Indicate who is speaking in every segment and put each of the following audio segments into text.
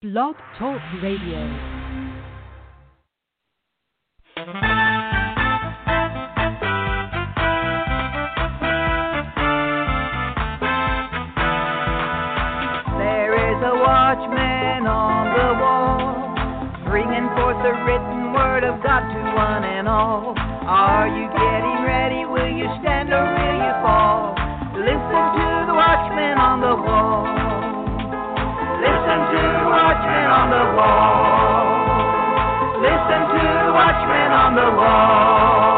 Speaker 1: Blog Talk Radio.
Speaker 2: There is a watchman on the wall, bringing forth the written word of God to watchman on the wall. Listen to the watchman on the wall.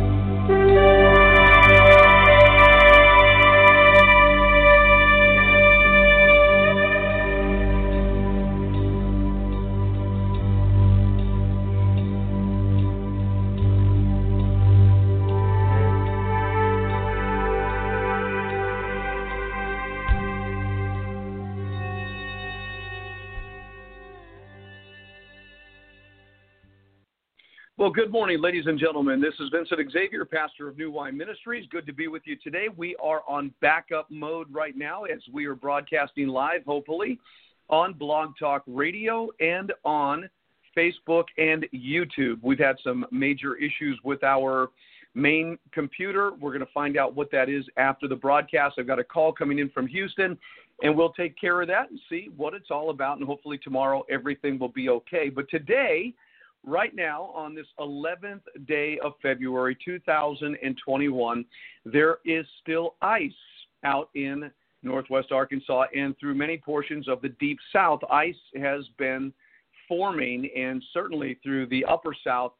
Speaker 3: Well, good morning, ladies and gentlemen. This is Vincent Xavier, pastor of New Wine Ministries. Good to be with you today. We are on backup mode right now as we are broadcasting live, hopefully, on Blog Talk Radio and on Facebook and YouTube. We've had some major issues with our main computer. We're going to find out what that is after the broadcast. I've got a call coming in from Houston, and we'll take care of that and see what it's all about. And hopefully, tomorrow everything will be okay. But today, right now on this 11th day of February 2021, there is still ice out in northwest Arkansas and through many portions of the deep south. Ice has been forming, and certainly through the upper south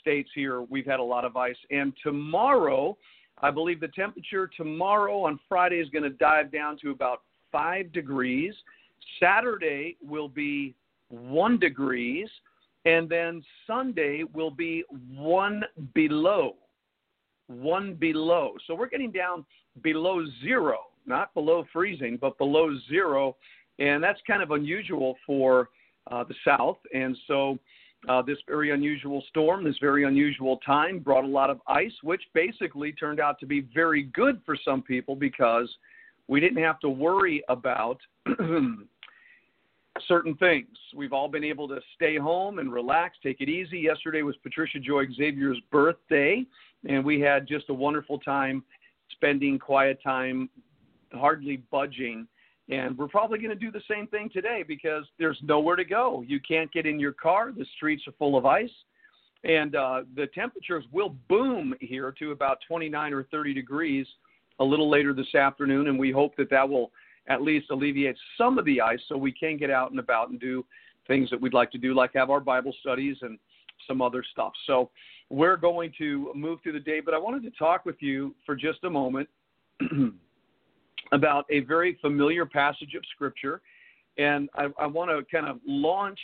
Speaker 3: states here, we've had a lot of ice. And tomorrow, I believe the temperature tomorrow on Friday is going to dive down to about five degrees. Saturday will be one degrees and then Sunday will be one below. One below. So we're getting down below zero, not below freezing, but below zero. And that's kind of unusual for uh, the South. And so uh, this very unusual storm, this very unusual time brought a lot of ice, which basically turned out to be very good for some people because we didn't have to worry about certain things. We've all been able to stay home and relax, take it easy. Yesterday was Patricia Joy Xavier's birthday, and we had just a wonderful time spending quiet time, hardly budging. And we're probably going to do the same thing today because there's nowhere to go. You can't get in your car, the streets are full of ice. And uh, the temperatures will boom here to about 29 or 30 degrees a little later this afternoon, and we hope that that will at least alleviate some of the ice so we can get out and about and do things that we'd like to do, like have our Bible studies and some other stuff. So we're going to move through the day, but I wanted to talk with you for just a moment about a very familiar passage of Scripture. And I, I want to kind of launch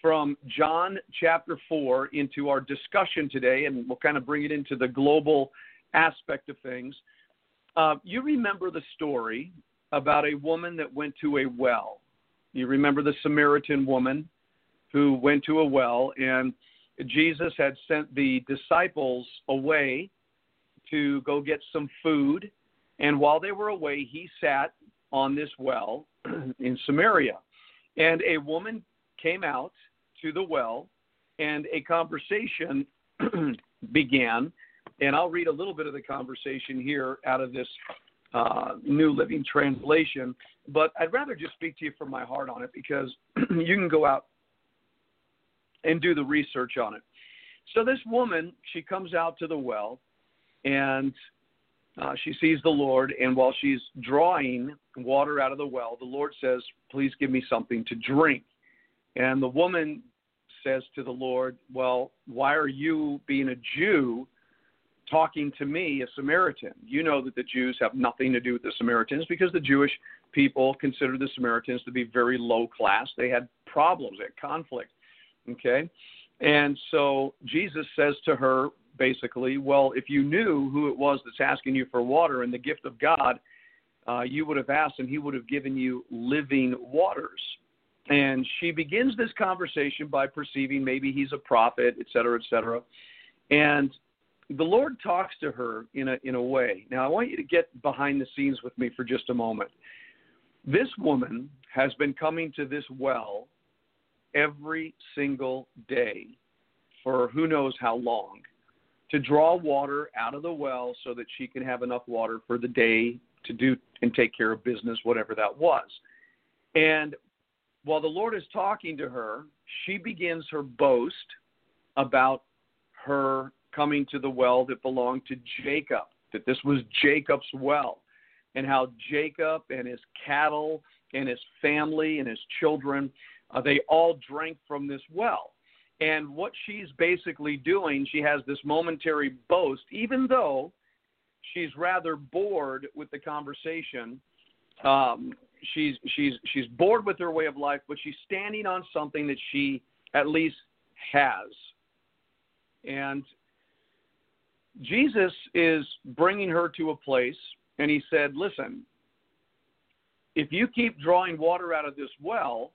Speaker 3: from John chapter 4 into our discussion today, and we'll kind of bring it into the global aspect of things. Uh, you remember the story about a woman that went to a well. You remember the Samaritan woman who went to a well, and Jesus had sent the disciples away to go get some food. And while they were away, he sat on this well in Samaria. And a woman came out to the well, and a conversation began And I'll read a little bit of the conversation here out of this uh, New Living Translation, but I'd rather just speak to you from my heart on it because you can go out and do the research on it. So this woman, she comes out to the well and uh, she sees the Lord, and while she's drawing water out of the well, the Lord says, Please give me something to drink. And the woman says to the Lord, Well, why are you, being a Jew, talking to me, a Samaritan? You know that the Jews have nothing to do with the Samaritans because the Jewish people considered the Samaritans to be very low class. They had problems, they had conflict. Okay? And so Jesus says to her, basically, well, if you knew who it was that's asking you for water and the gift of God, uh, you would have asked and he would have given you living waters. And she begins this conversation by perceiving maybe he's a prophet, et cetera, et cetera. And the Lord talks to her in a, in a way. Now, I want you to get behind the scenes with me for just a moment. This woman has been coming to this well every single day for who knows how long to draw water out of the well so that she can have enough water for the day to do and take care of business, whatever that was. And while the Lord is talking to her, she begins her boast about her coming to the well that belonged to Jacob, that this was Jacob's well, and how Jacob and his cattle and his family and his children, uh, they all drank from this well. And what she's basically doing, she has this momentary boast, even though she's rather bored with the conversation. Um, she's she's she's bored with her way of life, but she's standing on something that she at least has. And Jesus is bringing her to a place, and he said, "Listen, if you keep drawing water out of this well,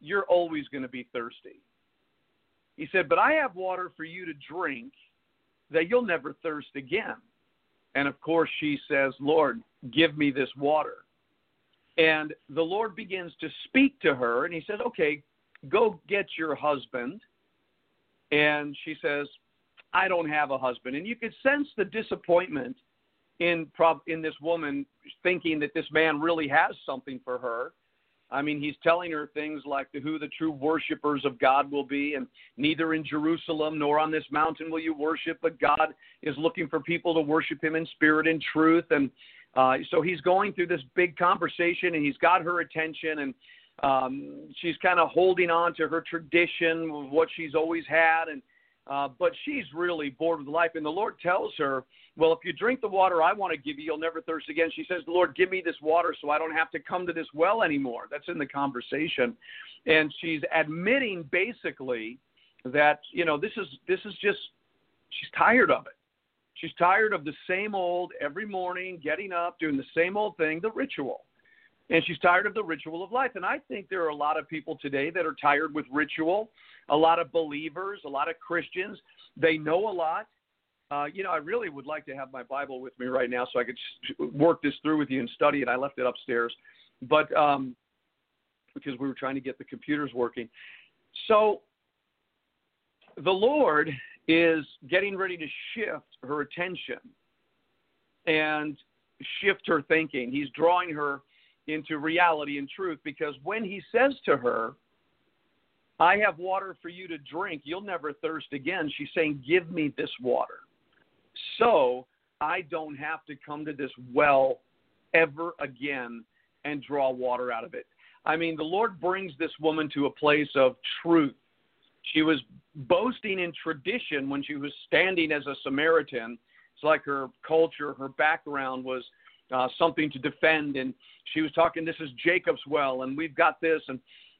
Speaker 3: you're always going to be thirsty." He said, But I have water for you to drink that you'll never thirst again. And of course, she says, Lord, give me this water. And the Lord begins to speak to her, and he says, Okay, go get your husband. And she says, I don't have a husband. And you could sense the disappointment in prob- in this woman thinking that this man really has something for her. I mean, he's telling her things like the, who the true worshipers of God will be, and neither in Jerusalem nor on this mountain will you worship, but God is looking for people to worship Him in spirit and truth. And uh, so he's going through this big conversation, and he's got her attention, and um, she's kind of holding on to her tradition, of what she's always had, and uh, but she's really bored with life. And the Lord tells her, Well, if you drink the water I want to give you, you'll never thirst again. She says, Lord, give me this water so I don't have to come to this well anymore. That's in the conversation. And she's admitting basically that, you know, this is this is just she's tired of it. She's tired of the same old every morning, getting up, doing the same old thing, the ritual and she's tired of the ritual of life. And I think there are a lot of people today that are tired with ritual, a lot of believers, a lot of Christians. They know a lot. Uh, you know, I really would like to have my Bible with me right now so I could work this through with you and study it. I left it upstairs, but um, because we were trying to get the computers working. So the Lord is getting ready to shift her attention and shift her thinking. He's drawing her into reality and truth because when he says to her, I have water for you to drink, you'll never thirst again, she's saying, Give me this water. So I don't have to come to this well ever again and draw water out of it. I mean, the Lord brings this woman to a place of truth. She was boasting in tradition when she was standing as a Samaritan. It's like her culture, her background was uh, something to defend. And she was talking, this is Jacob's well, and we've got this. And,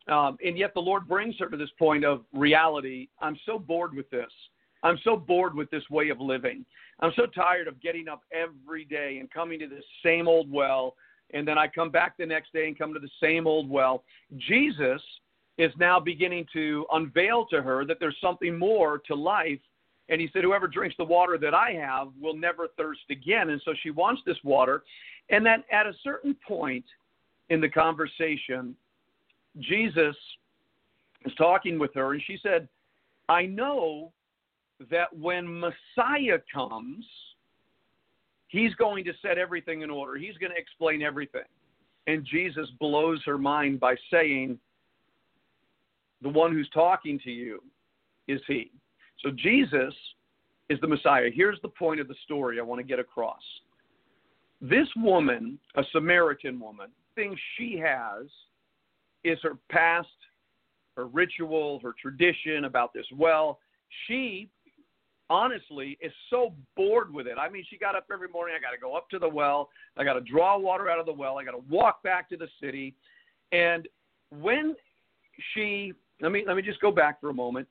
Speaker 3: um, and yet the Lord brings her to this point of reality. I'm so bored with this. I'm so bored with this way of living. I'm so tired of getting up every day and coming to this same old well. And then I come back the next day and come to the same old well. Jesus is now beginning to unveil to her that there's something more to life and he said, Whoever drinks the water that I have will never thirst again. And so she wants this water. And then at a certain point in the conversation, Jesus is talking with her, and she said, I know that when Messiah comes, he's going to set everything in order. He's going to explain everything. And Jesus blows her mind by saying, The one who's talking to you is he. So Jesus is the Messiah. Here's the point of the story I want to get across. This woman, a Samaritan woman, thing she has is her past, her ritual, her tradition about this well. She honestly is so bored with it. I mean, she got up every morning. I got to go up to the well. I got to draw water out of the well. I got to walk back to the city. And when she, let me let me just go back for a moment.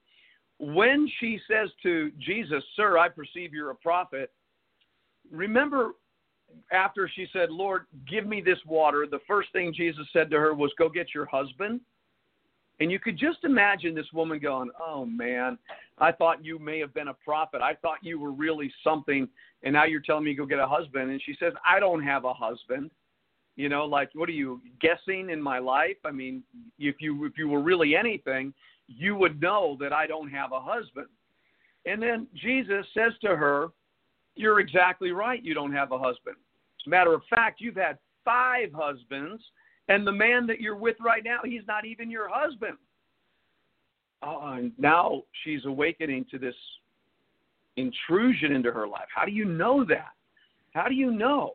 Speaker 3: When she says to Jesus, "Sir, I perceive you're a prophet," remember after she said, "Lord, give me this water," the first thing Jesus said to her was, "Go get your husband." And you could just imagine this woman going, Oh man, I thought you may have been a prophet. I thought you were really something. And now you're telling me go get a husband. And she says, I don't have a husband. You know, like, what are you guessing in my life? I mean, if you, if you were really anything, you would know that I don't have a husband. And then Jesus says to her, You're exactly right. You don't have a husband. As a matter of fact, you've had five husbands and the man that you're with right now, he's not even your husband. Oh, and now she's awakening to this intrusion into her life. How do you know that? How do you know?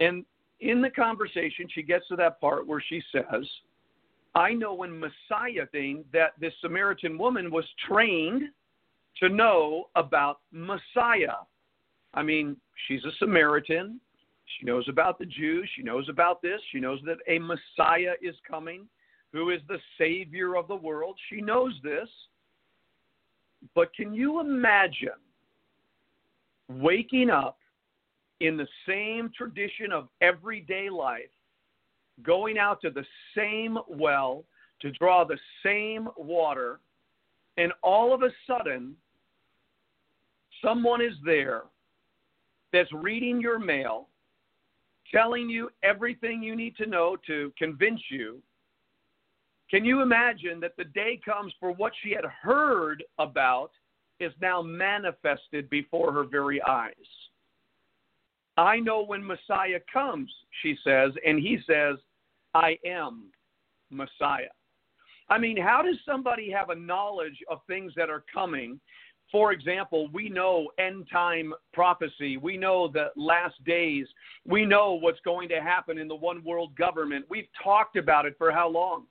Speaker 3: And in the conversation, she gets to that part where she says, I know when Messiah thing that this Samaritan woman was trained to know about Messiah. I mean, she's a Samaritan. She knows about the Jews. She knows about this. She knows that a Messiah is coming who is the Savior of the world. She knows this. But can you imagine waking up in the same tradition of everyday life, going out to the same well to draw the same water, and all of a sudden, someone is there that's reading your mail telling you everything you need to know to convince you. Can you imagine that the day comes for what she had heard about is now manifested before her very eyes? I know when Messiah comes, she says, and he says, I am Messiah. I mean, how does somebody have a knowledge of things that are coming for example, we know end time prophecy. We know the last days. We know what's going to happen in the one world government. We've talked about it for how long?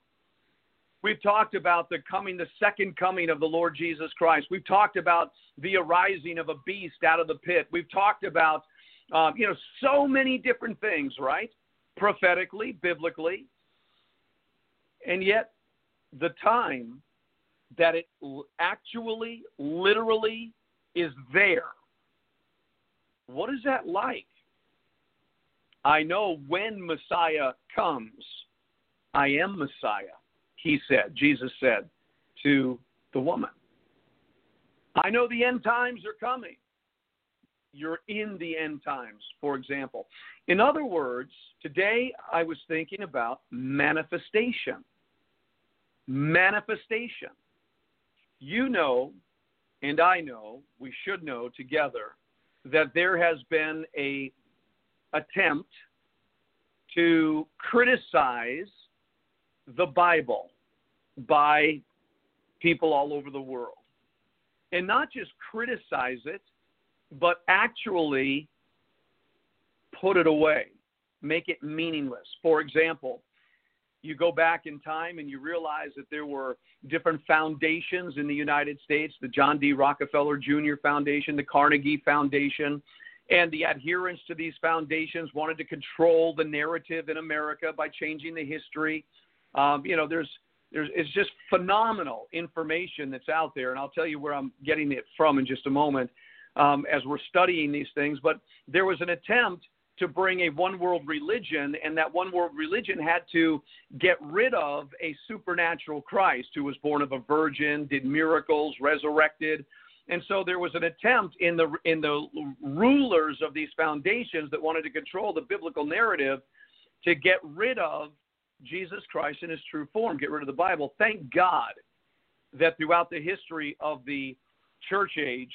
Speaker 3: We've talked about the coming, the second coming of the Lord Jesus Christ. We've talked about the arising of a beast out of the pit. We've talked about, um, you know, so many different things, right? Prophetically, biblically. And yet, the time that it actually, literally is there. What is that like? I know when Messiah comes, I am Messiah, he said, Jesus said to the woman. I know the end times are coming. You're in the end times, for example. In other words, today I was thinking about manifestation. Manifestation you know, and I know, we should know together, that there has been a attempt to criticize the Bible by people all over the world. And not just criticize it, but actually put it away, make it meaningless. For example, you go back in time and you realize that there were different foundations in the United States the John D. Rockefeller Jr. Foundation, the Carnegie Foundation. And the adherents to these foundations wanted to control the narrative in America by changing the history. Um, you know, there's, there's, it's just phenomenal information that's out there. And I'll tell you where I'm getting it from in just a moment um, as we're studying these things. But there was an attempt to bring a one world religion, and that one world religion had to get rid of a supernatural Christ who was born of a virgin, did miracles, resurrected. And so there was an attempt in the in the rulers of these foundations that wanted to control the biblical narrative to get rid of Jesus Christ in his true form, get rid of the Bible. Thank God that throughout the history of the church age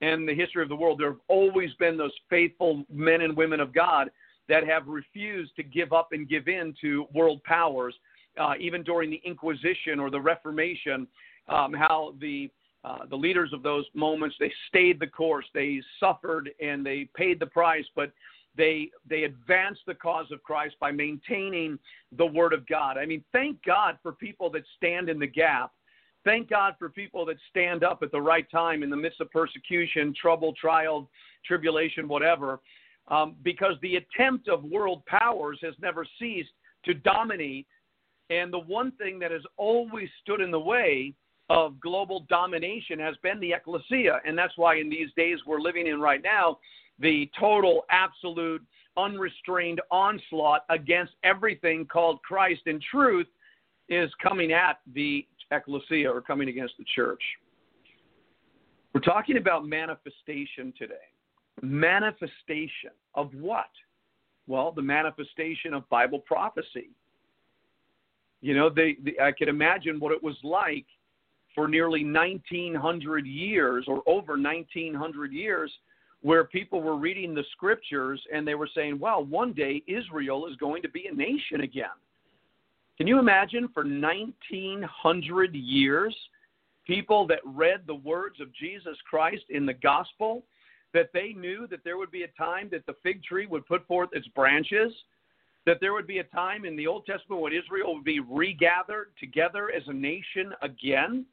Speaker 3: and the history of the world, there have always been those faithful men and women of God that have refused to give up and give in to world powers, uh, even during the Inquisition or the Reformation. Um, how the uh, the leaders of those moments they stayed the course, they suffered and they paid the price, but they they advanced the cause of Christ by maintaining the Word of God. I mean, thank God for people that stand in the gap. Thank God for people that stand up at the right time in the midst of persecution, trouble, trial, tribulation, whatever um, because the attempt of world powers has never ceased to dominate. And the one thing that has always stood in the way of global domination has been the ecclesia. And that's why in these days we're living in right now, the total, absolute, unrestrained onslaught against everything called Christ and truth is coming at the ecclesia or coming against the church. We're talking about manifestation today manifestation of what? Well, the manifestation of Bible prophecy. You know, they, they, I could imagine what it was like for nearly 1900 years or over 1900 years where people were reading the scriptures and they were saying, well, one day Israel is going to be a nation again. Can you imagine for 1900 years, people that read the words of Jesus Christ in the gospel that they knew that there would be a time that the fig tree would put forth its branches, that there would be a time in the Old Testament when Israel would be regathered together as a nation again.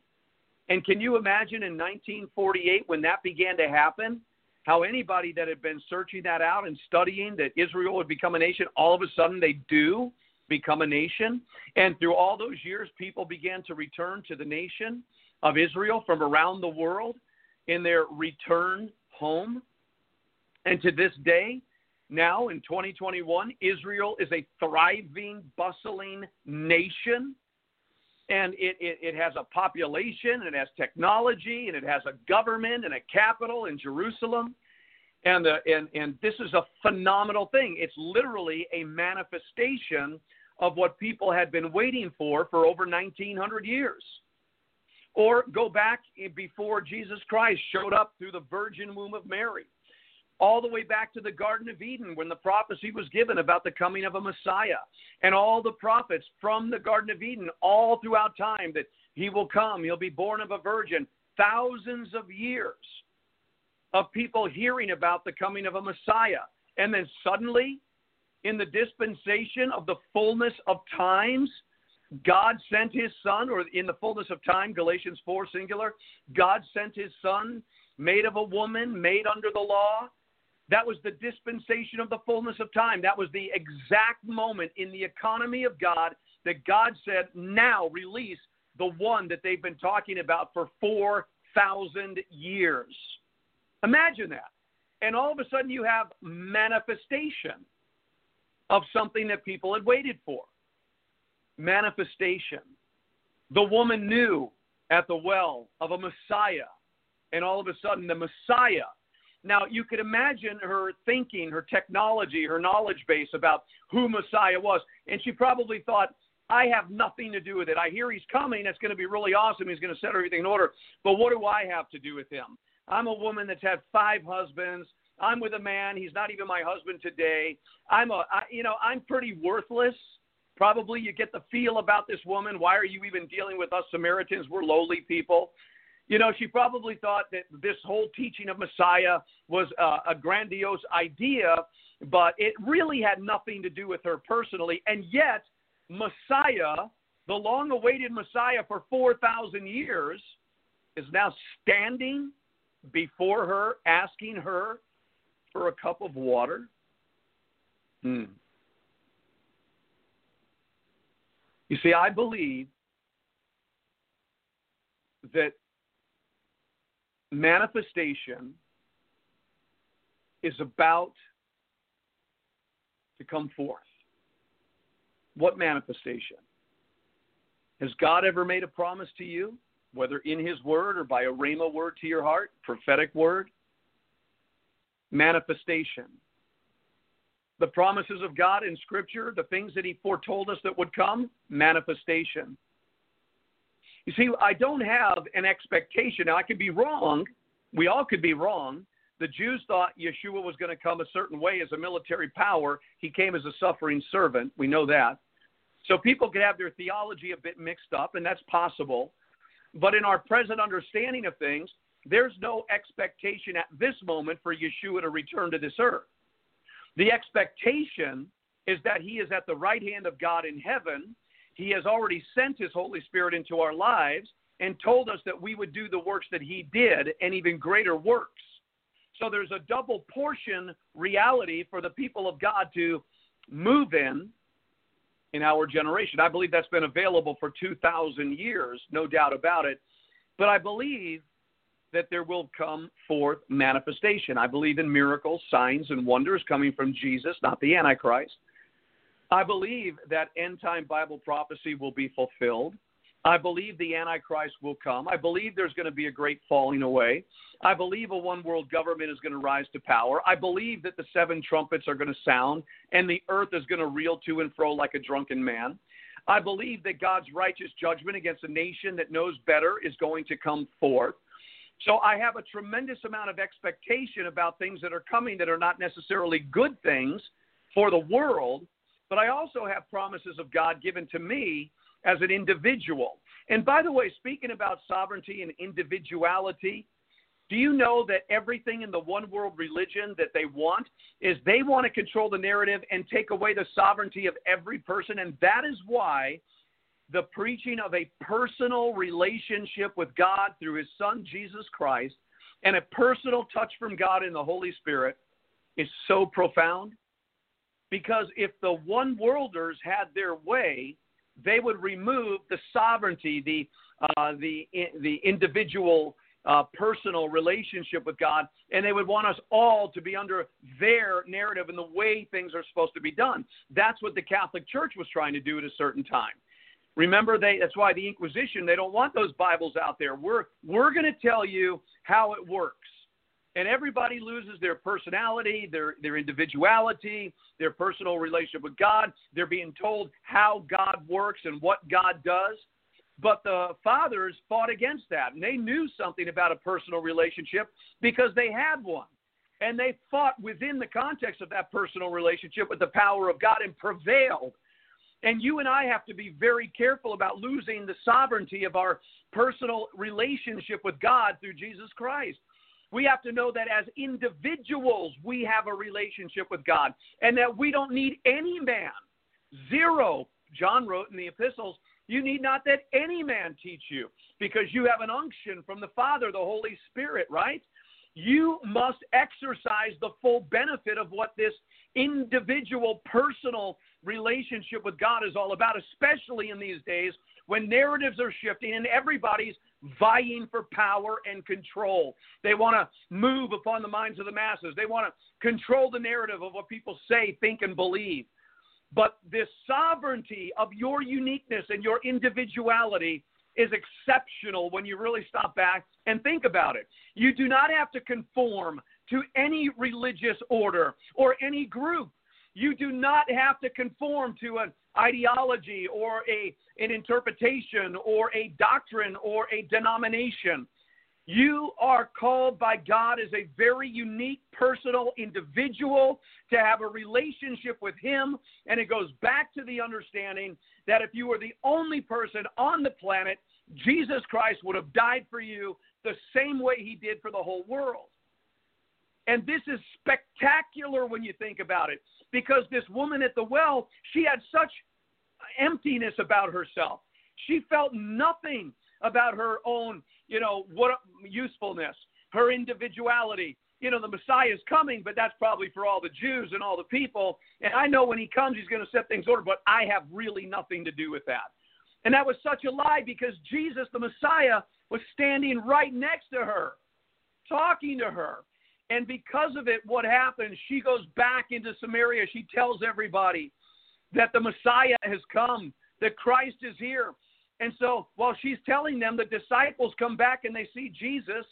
Speaker 3: And can you imagine in 1948 when that began to happen? How anybody that had been searching that out and studying that Israel would become a nation, all of a sudden they do become a nation. And through all those years, people began to return to the nation of Israel from around the world in their return home. And to this day, now in 2021, Israel is a thriving, bustling nation. And it, it, it, has a population, and it has technology, and it has a government and a capital in Jerusalem. And, the, and, and this is a phenomenal thing. It's literally a manifestation of what people had been waiting for for over 1900 years. Or go back before Jesus Christ showed up through the virgin womb of Mary, all the way back to the Garden of Eden when the prophecy was given about the coming of a Messiah, and all the prophets from the Garden of Eden all throughout time that he will come, he'll be born of a virgin. Thousands of years of people hearing about the coming of a Messiah. And then suddenly, in the dispensation of the fullness of times, God sent his son, or in the fullness of time, Galatians 4 singular, God sent his son, made of a woman, made under the law. That was the dispensation of the fullness of time. That was the exact moment in the economy of God that God said, now release the one that they've been talking about for 4,000 years. Imagine that. And all of a sudden you have manifestation of something that people had waited for manifestation. The woman knew at the well of a Messiah, and all of a sudden, the Messiah. Now, you could imagine her thinking, her technology, her knowledge base about who Messiah was. And she probably thought, I have nothing to do with it. I hear he's coming. It's going to be really awesome. He's going to set everything in order. But what do I have to do with him? I'm a woman that's had five husbands. I'm with a man. He's not even my husband today. I'm a, I, you know, I'm pretty worthless. Probably you get the feel about this woman. Why are you even dealing with us Samaritans? We're lowly people. You know, she probably thought that this whole teaching of Messiah was uh, a grandiose idea, but it really had nothing to do with her personally. And yet, Messiah, the long awaited Messiah for 4,000 years, is now standing before her, asking her for a cup of water. Hmm. You see, I believe that manifestation is about to come forth. What manifestation? Has God ever made a promise to you, whether in His Word or by a rhema word to your heart, prophetic word? Manifestation the promises of God in Scripture, the things that He foretold us that would come, manifestation. You see, I don't have an expectation. Now, I could be wrong. We all could be wrong. The Jews thought Yeshua was going to come a certain way as a military power. He came as a suffering servant. We know that. So people could have their theology a bit mixed up, and that's possible. But in our present understanding of things, there's no expectation at this moment for Yeshua to return to this earth. The expectation is that he is at the right hand of God in heaven. He has already sent his Holy Spirit into our lives and told us that we would do the works that he did and even greater works. So there's a double portion reality for the people of God to move in in our generation. I believe that's been available for 2,000 years, no doubt about it. But I believe that there will come forth manifestation. I believe in miracles, signs, and wonders coming from Jesus, not the Antichrist. I believe that end time Bible prophecy will be fulfilled. I believe the Antichrist will come. I believe there's going to be a great falling away. I believe a one world government is going to rise to power. I believe that the seven trumpets are going to sound and the earth is going to reel to and fro like a drunken man. I believe that God's righteous judgment against a nation that knows better is going to come forth. So I have a tremendous amount of expectation about things that are coming that are not necessarily good things for the world, but I also have promises of God given to me as an individual. And by the way, speaking about sovereignty and individuality, do you know that everything in the one world religion that they want is they want to control the narrative and take away the sovereignty of every person? And that is why the preaching of a personal relationship with God through his son Jesus Christ and a personal touch from God in the Holy Spirit is so profound. Because if the one worlders had their way, they would remove the sovereignty, the uh, the the individual uh, personal relationship with God, and they would want us all to be under their narrative and the way things are supposed to be done. That's what the Catholic Church was trying to do at a certain time. Remember, they that's why the Inquisition they don't want those Bibles out there. We're we're going to tell you how it works. And everybody loses their personality, their their individuality, their personal relationship with God. They're being told how God works and what God does. But the fathers fought against that, and they knew something about a personal relationship because they had one. And they fought within the context of that personal relationship with the power of God and prevailed. And you and I have to be very careful about losing the sovereignty of our personal relationship with God through Jesus Christ. We have to know that as individuals, we have a relationship with God and that we don't need any man. Zero, John wrote in the epistles, you need not that any man teach you because you have an unction from the Father, the Holy Spirit, right? You must exercise the full benefit of what this individual, personal relationship with God is all about, especially in these days when narratives are shifting and everybody's vying for power and control. They want to move upon the minds of the masses, they want to control the narrative of what people say, think, and believe. But this sovereignty of your uniqueness and your individuality is exceptional when you really stop back and think about it. You do not have to conform to any religious order or any group. You do not have to conform to an ideology or a, an interpretation or a doctrine or a denomination. You are called by God as a very unique, personal individual to have a relationship with Him. And it goes back to the understanding that if you were the only person on the planet, Jesus Christ would have died for you the same way He did for the whole world. And this is spectacular when you think about it, because this woman at the well, she had such emptiness about herself. She felt nothing about her own, you know, what usefulness, her individuality. You know, the Messiah is coming, but that's probably for all the Jews and all the people. And I know when he comes, he's going to set things order, but I have really nothing to do with that. And that was such a lie because Jesus, the Messiah, was standing right next to her, talking to her. And because of it, what happens? She goes back into Samaria. She tells everybody that the Messiah has come, that Christ is here. And so while she's telling them, the disciples come back and they see Jesus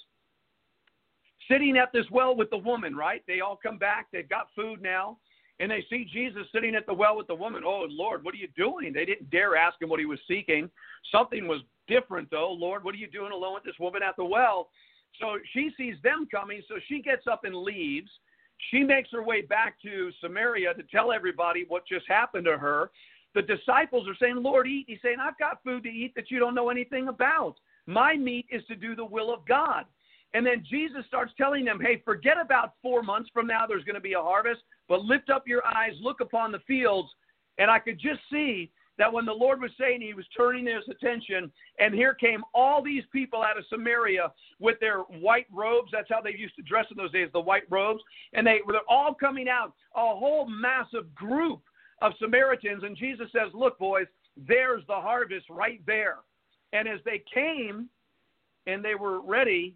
Speaker 3: sitting at this well with the woman, right? They all come back. They've got food now. and they see Jesus sitting at the well with the woman. Oh, Lord, what are you doing? They didn't dare ask him what he was seeking. Something was different, though. Lord, what are you doing alone with this woman at the well? So she sees them coming, so she gets up and leaves. She makes her way back to Samaria to tell everybody what just happened to her. The disciples are saying, Lord, eat. He's saying, I've got food to eat that you don't know anything about. My meat is to do the will of God. And then Jesus starts telling them, hey, forget about four months from now, there's going to be a harvest, but lift up your eyes, look upon the fields. And I could just see that when the Lord was saying he was turning his attention, and here came all these people out of Samaria with their white robes. That's how they used to dress in those days, the white robes. And they were all coming out, a whole massive group of Samaritans. And Jesus says, Look, boys, there's the harvest right there. And as they came and they were ready,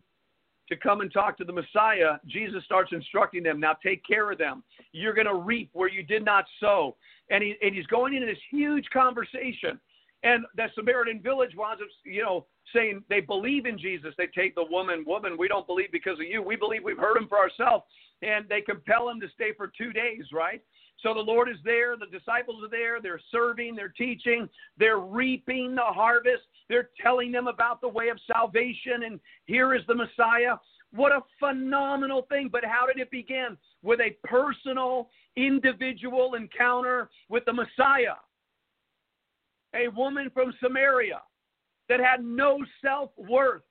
Speaker 3: to come and talk to the Messiah, Jesus starts instructing them, now take care of them. You're going to reap where you did not sow. And, he, and he's going into this huge conversation. And the Samaritan village winds up, you know, saying they believe in Jesus. They take the woman, woman, we don't believe because of you. We believe we've heard him for ourselves. And they compel him to stay for two days, right? So the Lord is there, the disciples are there, they're serving, they're teaching, they're reaping the harvest, they're telling them about the way of salvation, and here is the Messiah. What a phenomenal thing. But how did it begin? With a personal, individual encounter with the Messiah. A woman from Samaria that had no self worth,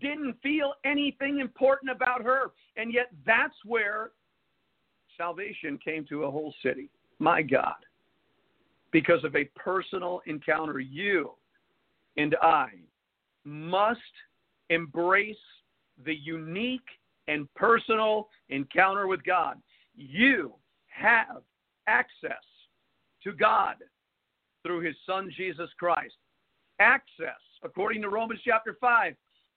Speaker 3: didn't feel anything important about her. And yet, that's where salvation came to a whole city. My God. Because of a personal encounter, you and I must embrace the unique and personal encounter with God. You have access to God through his son Jesus Christ. Access, according to Romans chapter 5,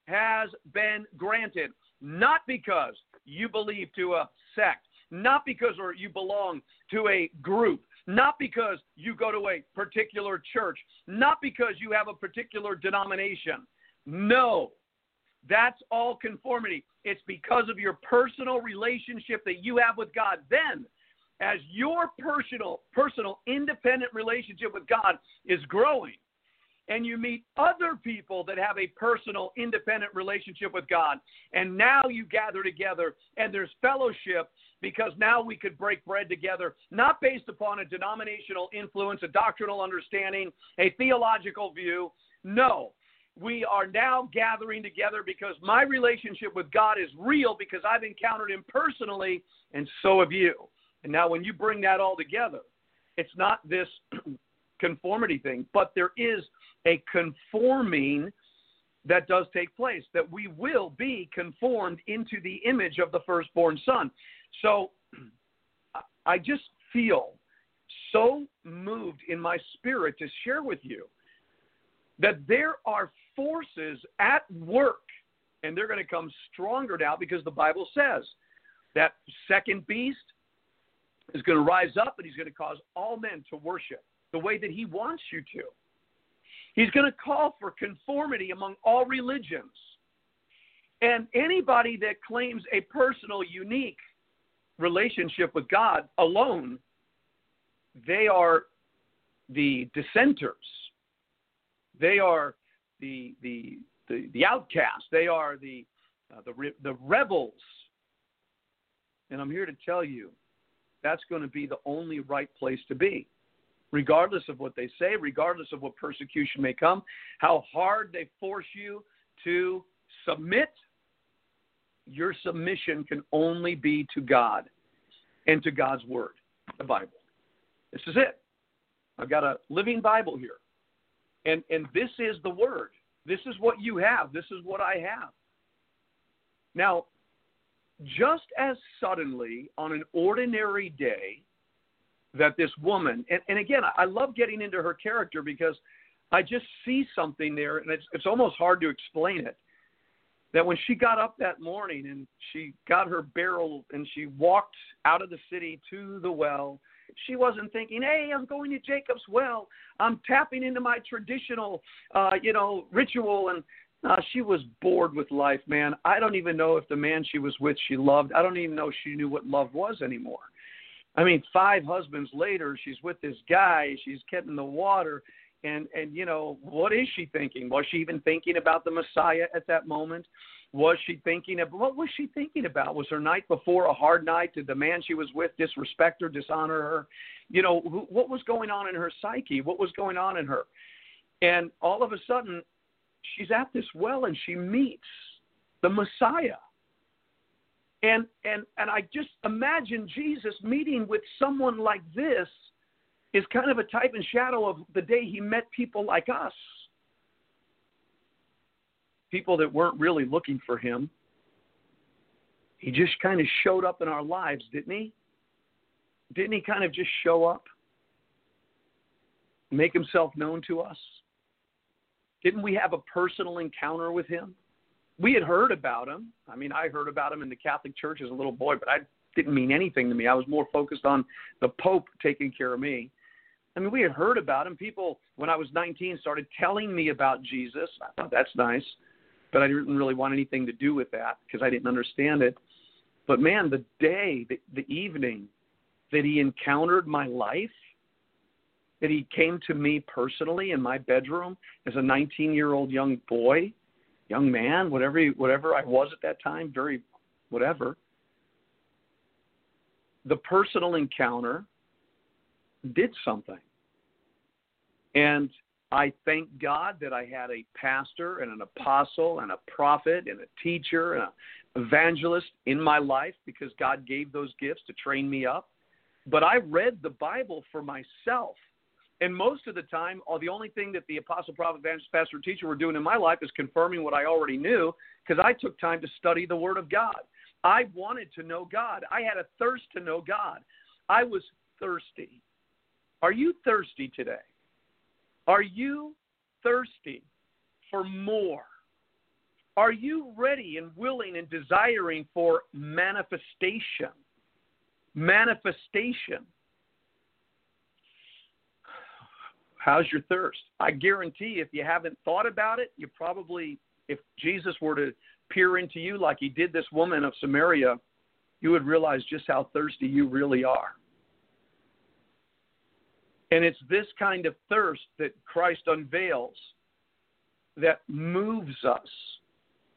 Speaker 3: has been granted not because you believe to a sect, not because or you belong to a group, not because you go to a particular church, not because you have a particular denomination. No, that's all conformity. It's because of your personal relationship that you have with God. Then, as your personal, personal, independent relationship with God is growing, and you meet other people that have a personal, independent relationship with God, and now you gather together and there's fellowship because now we could break bread together, not based upon a denominational influence, a doctrinal understanding, a theological view. No, we are now gathering together because my relationship with God is real because I've encountered Him personally, and so have you. And now, when you bring that all together, it's not this conformity thing, but there is a conforming that does take place, that we will be conformed into the image of the firstborn son. So I just feel so moved in my spirit to share with you that there are forces at work, and they're going to come stronger now because the Bible says that second beast is going to rise up and he's going to cause all men to worship the way that he wants you to. He's going to call for conformity among all religions. And anybody that claims a personal, unique relationship with God alone, they are the dissenters. They are the the the, the outcasts. They are the uh, the the rebels. And I'm here to tell you, that's going to be the only right place to be, regardless of what they say, regardless of what persecution may come, how hard they force you to submit your submission can only be to God and to God's Word, the Bible. This is it. I've got a living Bible here. And, and this is the Word. This is what you have. This is what I have. Now, just as suddenly on an ordinary day that this woman, and, and again, I love getting into her character because I just see something there, and it's, it's almost hard to explain it that when she got up that morning and she got her barrel and she walked out of the city to the well, she wasn't thinking, "Hey, I'm going to Jacob's well. I'm tapping into my traditional, uh, you know, ritual." And uh, she was bored with life, man. I don't even know if the man she was with she loved. I don't even know she knew what love was anymore. I mean, five husbands later, she's with this guy. She's getting the water, and and you know what is she thinking? Was she even thinking about the Messiah at that moment? Was she thinking of what was she thinking about? Was her night before a hard night? Did the man she was with disrespect her, dishonor her? You know, who, what was going on in her psyche? What was going on in her? And all of a sudden, she's at this well and she meets the Messiah. And and and I just imagine Jesus meeting with someone like this is kind of a type and shadow of the day he met people like us. People that weren't really looking for him. He just kind of showed up in our lives, didn't he? Didn't he kind of just show up? Make himself known to us? Didn't we have a personal encounter with him? We had heard about him. I mean, I heard about him in the Catholic Church as a little boy, but I didn't mean anything to me. I was more focused on the Pope taking care of me. I mean, we had heard about him. People, when I was 19, started telling me about Jesus. I thought that's nice, but I didn't really want anything to do with that because I didn't understand it. But man, the day, the, the evening that he encountered my life, that he came to me personally in my bedroom as a 19 year old young boy, young man, whatever whatever I was at that time, very whatever. The personal encounter did something. And I thank God that I had a pastor and an apostle and a prophet and a teacher and an evangelist in my life because God gave those gifts to train me up. But I read the Bible for myself and most of the time, all the only thing that the apostle, prophet, evangelist, pastor, teacher were doing in my life is confirming what I already knew because I took time to study the Word of God. I wanted to know God. I had a thirst to know God. I was thirsty. Are you thirsty today? Are you thirsty for more? Are you ready and willing and desiring for manifestation? Manifestation. How's your thirst? I guarantee if you haven't thought about it, you probably, if Jesus were to peer into you like he did this woman of Samaria, you would realize just how thirsty you really are. And it's this kind of thirst that Christ unveils that moves us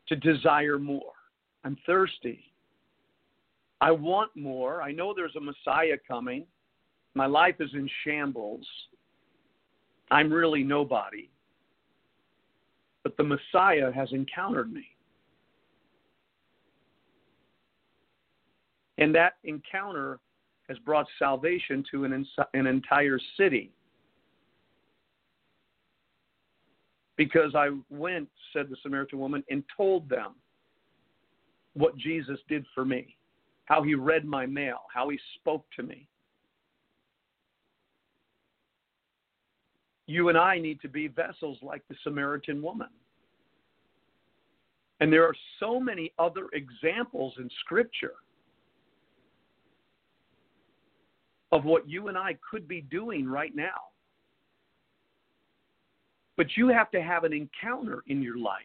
Speaker 3: to desire more. I'm thirsty. I want more. I know there's a Messiah coming. My life is in shambles. I'm really nobody. But the Messiah has encountered me. And that encounter has brought salvation to an, an entire city. Because I went, said the Samaritan woman, and told them what Jesus did for me, how he read my mail, how he spoke to me. you and I need to be vessels like the Samaritan woman. And there are so many other examples in Scripture of what you and I could be doing right now. But you have to have an encounter in your life.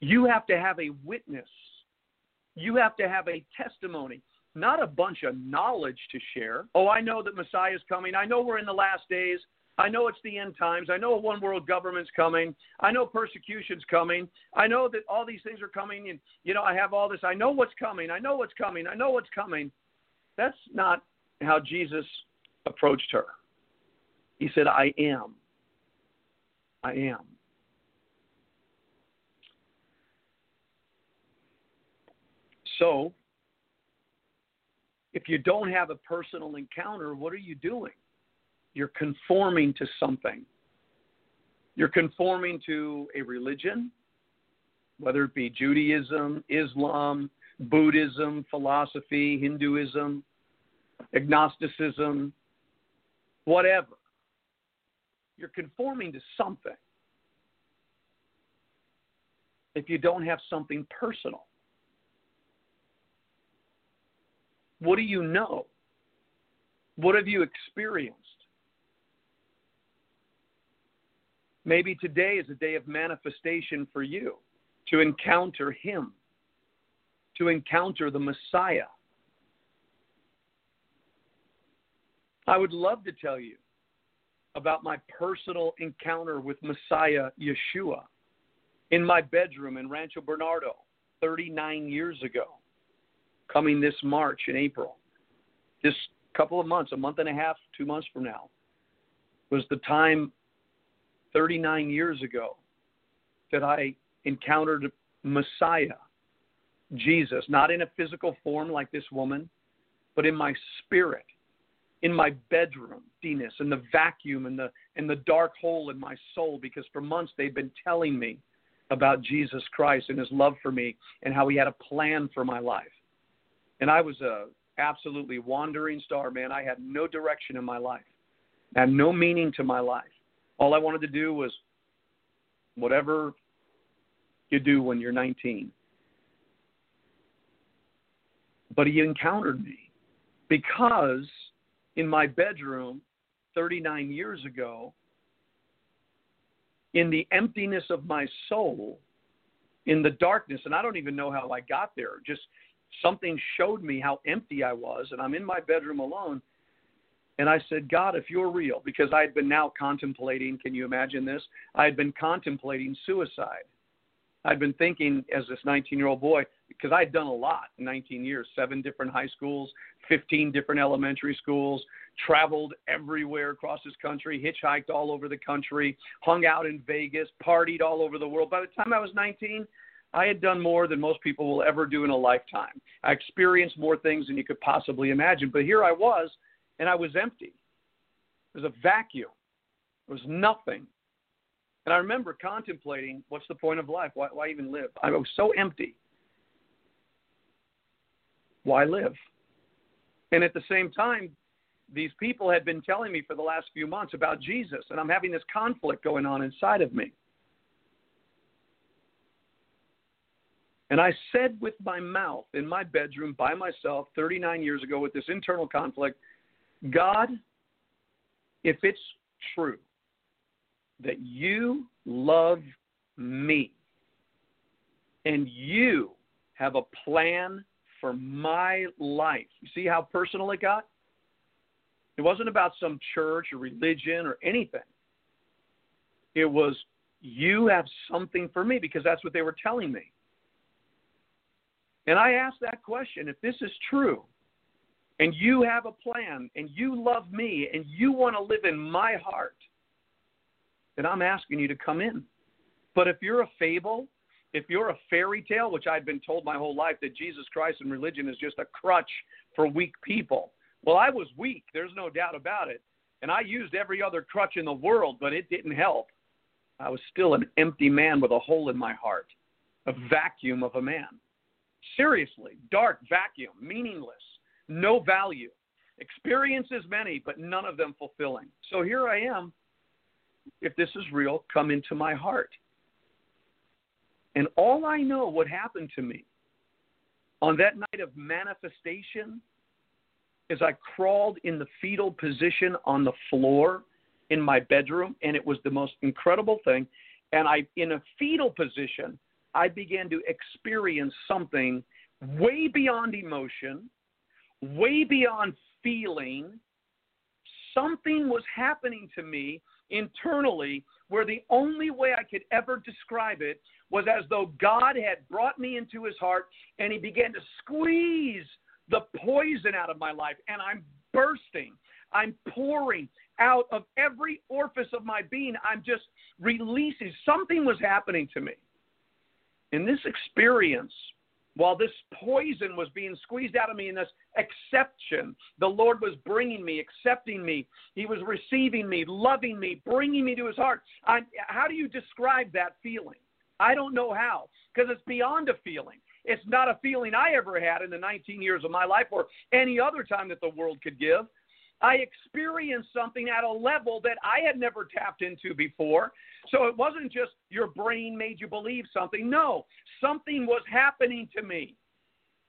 Speaker 3: You have to have a witness. You have to have a testimony not a bunch of knowledge to share. Oh, I know that Messiah is coming. I know we're in the last days. I know it's the end times. I know a one world government's coming. I know persecution's coming. I know that all these things are coming. And, you know, I have all this. I know what's coming. I know what's coming. I know what's coming. That's not how Jesus approached her. He said, I am. I am. So, if you don't have a personal encounter, what are you doing? You're conforming to something. You're conforming to a religion, whether it be Judaism, Islam, Buddhism, philosophy, Hinduism, agnosticism, whatever. You're conforming to something if you don't have something personal. What do you know? What have you experienced? Maybe today is a day of manifestation for you to encounter Him, to encounter the Messiah. I would love to tell you about my personal encounter with Messiah Yeshua in my bedroom in Rancho Bernardo 39 years ago, coming this March in April. This couple of months, a month and a half, two months from now, was the time 39 years ago that I encountered Messiah, Jesus, not in a physical form like this woman, but in my spirit, in my bedroom, Dennis, in the vacuum, in the in the dark hole in my soul, because for months they'd been telling me about Jesus Christ and his love for me and how he had a plan for my life. And I was a absolutely wandering star, man. I had no direction in my life. I had no meaning to my life. All I wanted to do was whatever you do when you're 19. But he encountered me because in my bedroom 39 years ago, in the emptiness of my soul, in the darkness, and I don't even know how I got there, just something showed me how empty I was, and I'm in my bedroom alone. And I said, God, if you're real, because I had been now contemplating, can you imagine this? I had been contemplating suicide. I'd been thinking as this 19 year old boy, because I'd done a lot in 19 years seven different high schools, 15 different elementary schools, traveled everywhere across this country, hitchhiked all over the country, hung out in Vegas, partied all over the world. By the time I was 19, I had done more than most people will ever do in a lifetime. I experienced more things than you could possibly imagine. But here I was, and I was empty. It was a vacuum. There was nothing. And I remember contemplating what's the point of life? Why, why even live? I was so empty. Why live? And at the same time, these people had been telling me for the last few months about Jesus, and I'm having this conflict going on inside of me. And I said with my mouth in my bedroom by myself 39 years ago with this internal conflict God, if it's true that you love me and you have a plan for my life, you see how personal it got? It wasn't about some church or religion or anything. It was, you have something for me because that's what they were telling me. And I asked that question if this is true, and you have a plan, and you love me, and you want to live in my heart, then I'm asking you to come in. But if you're a fable, if you're a fairy tale, which I've been told my whole life that Jesus Christ and religion is just a crutch for weak people. Well, I was weak, there's no doubt about it. And I used every other crutch in the world, but it didn't help. I was still an empty man with a hole in my heart, a vacuum of a man. Seriously, dark vacuum, meaningless, no value. Experiences many, but none of them fulfilling. So here I am. If this is real, come into my heart. And all I know what happened to me on that night of manifestation is I crawled in the fetal position on the floor in my bedroom, and it was the most incredible thing. And I, in a fetal position, I began to experience something way beyond emotion, way beyond feeling. Something was happening to me internally where the only way I could ever describe it was as though God had brought me into his heart and he began to squeeze the poison out of my life. And I'm bursting, I'm pouring out of every orifice of my being. I'm just releasing. Something was happening to me. In this experience, while this poison was being squeezed out of me in this exception, the Lord was bringing me, accepting me. He was receiving me, loving me, bringing me to his heart. I, how do you describe that feeling? I don't know how, because it's beyond a feeling. It's not a feeling I ever had in the 19 years of my life or any other time that the world could give. I experienced something at a level that I had never tapped into before. So it wasn't just your brain made you believe something. No, something was happening to me.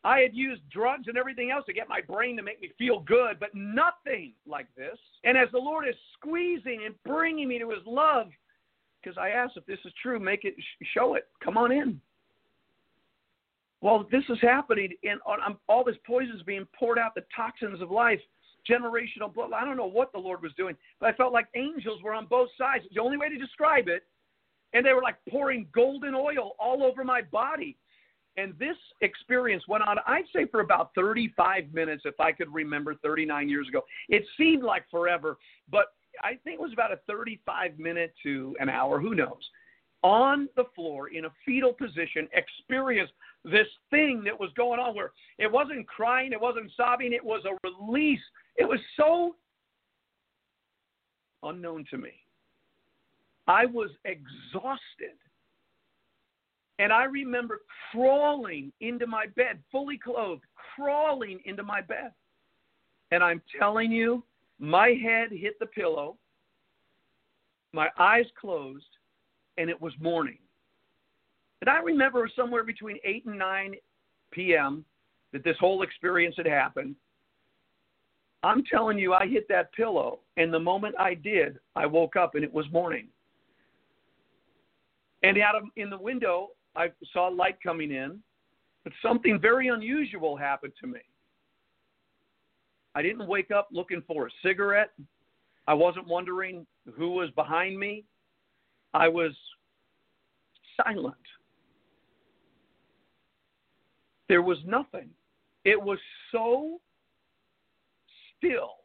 Speaker 3: I had used drugs and everything else to get my brain to make me feel good, but nothing like this. And as the Lord is squeezing and bringing me to his love, because I asked if this is true, make it, show it. Come on in. Well, this is happening, and uh, all this poison is being poured out, the toxins of life generational blood. I don't know what the Lord was doing, but I felt like angels were on both sides. The only way to describe it. And they were like pouring golden oil all over my body. And this experience went on, I'd say, for about 35 minutes, if I could remember 39 years ago. It seemed like forever, but I think it was about a 35 minute to an hour, who knows, on the floor in a fetal position, experience this thing that was going on where it wasn't crying, it wasn't sobbing, it was a release. It was so unknown to me. I was exhausted. And I remember crawling into my bed, fully clothed, crawling into my bed. And I'm telling you, my head hit the pillow, my eyes closed, and it was morning. And I remember somewhere between 8 and 9 p.m. that this whole experience had happened. I'm telling you, I hit that pillow, and the moment I did, I woke up and it was morning. And out of in the window, I saw light coming in, but something very unusual happened to me. I didn't wake up looking for a cigarette. I wasn't wondering who was behind me. I was silent. There was nothing. It was so still.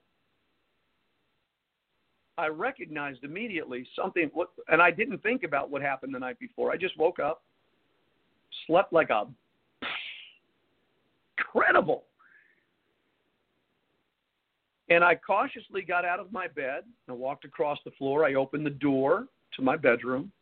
Speaker 3: I recognized immediately something, and I didn't think about what happened the night before. I just woke up, slept like a incredible and I cautiously got out of my bed and walked across the floor. I opened the door my bedroom.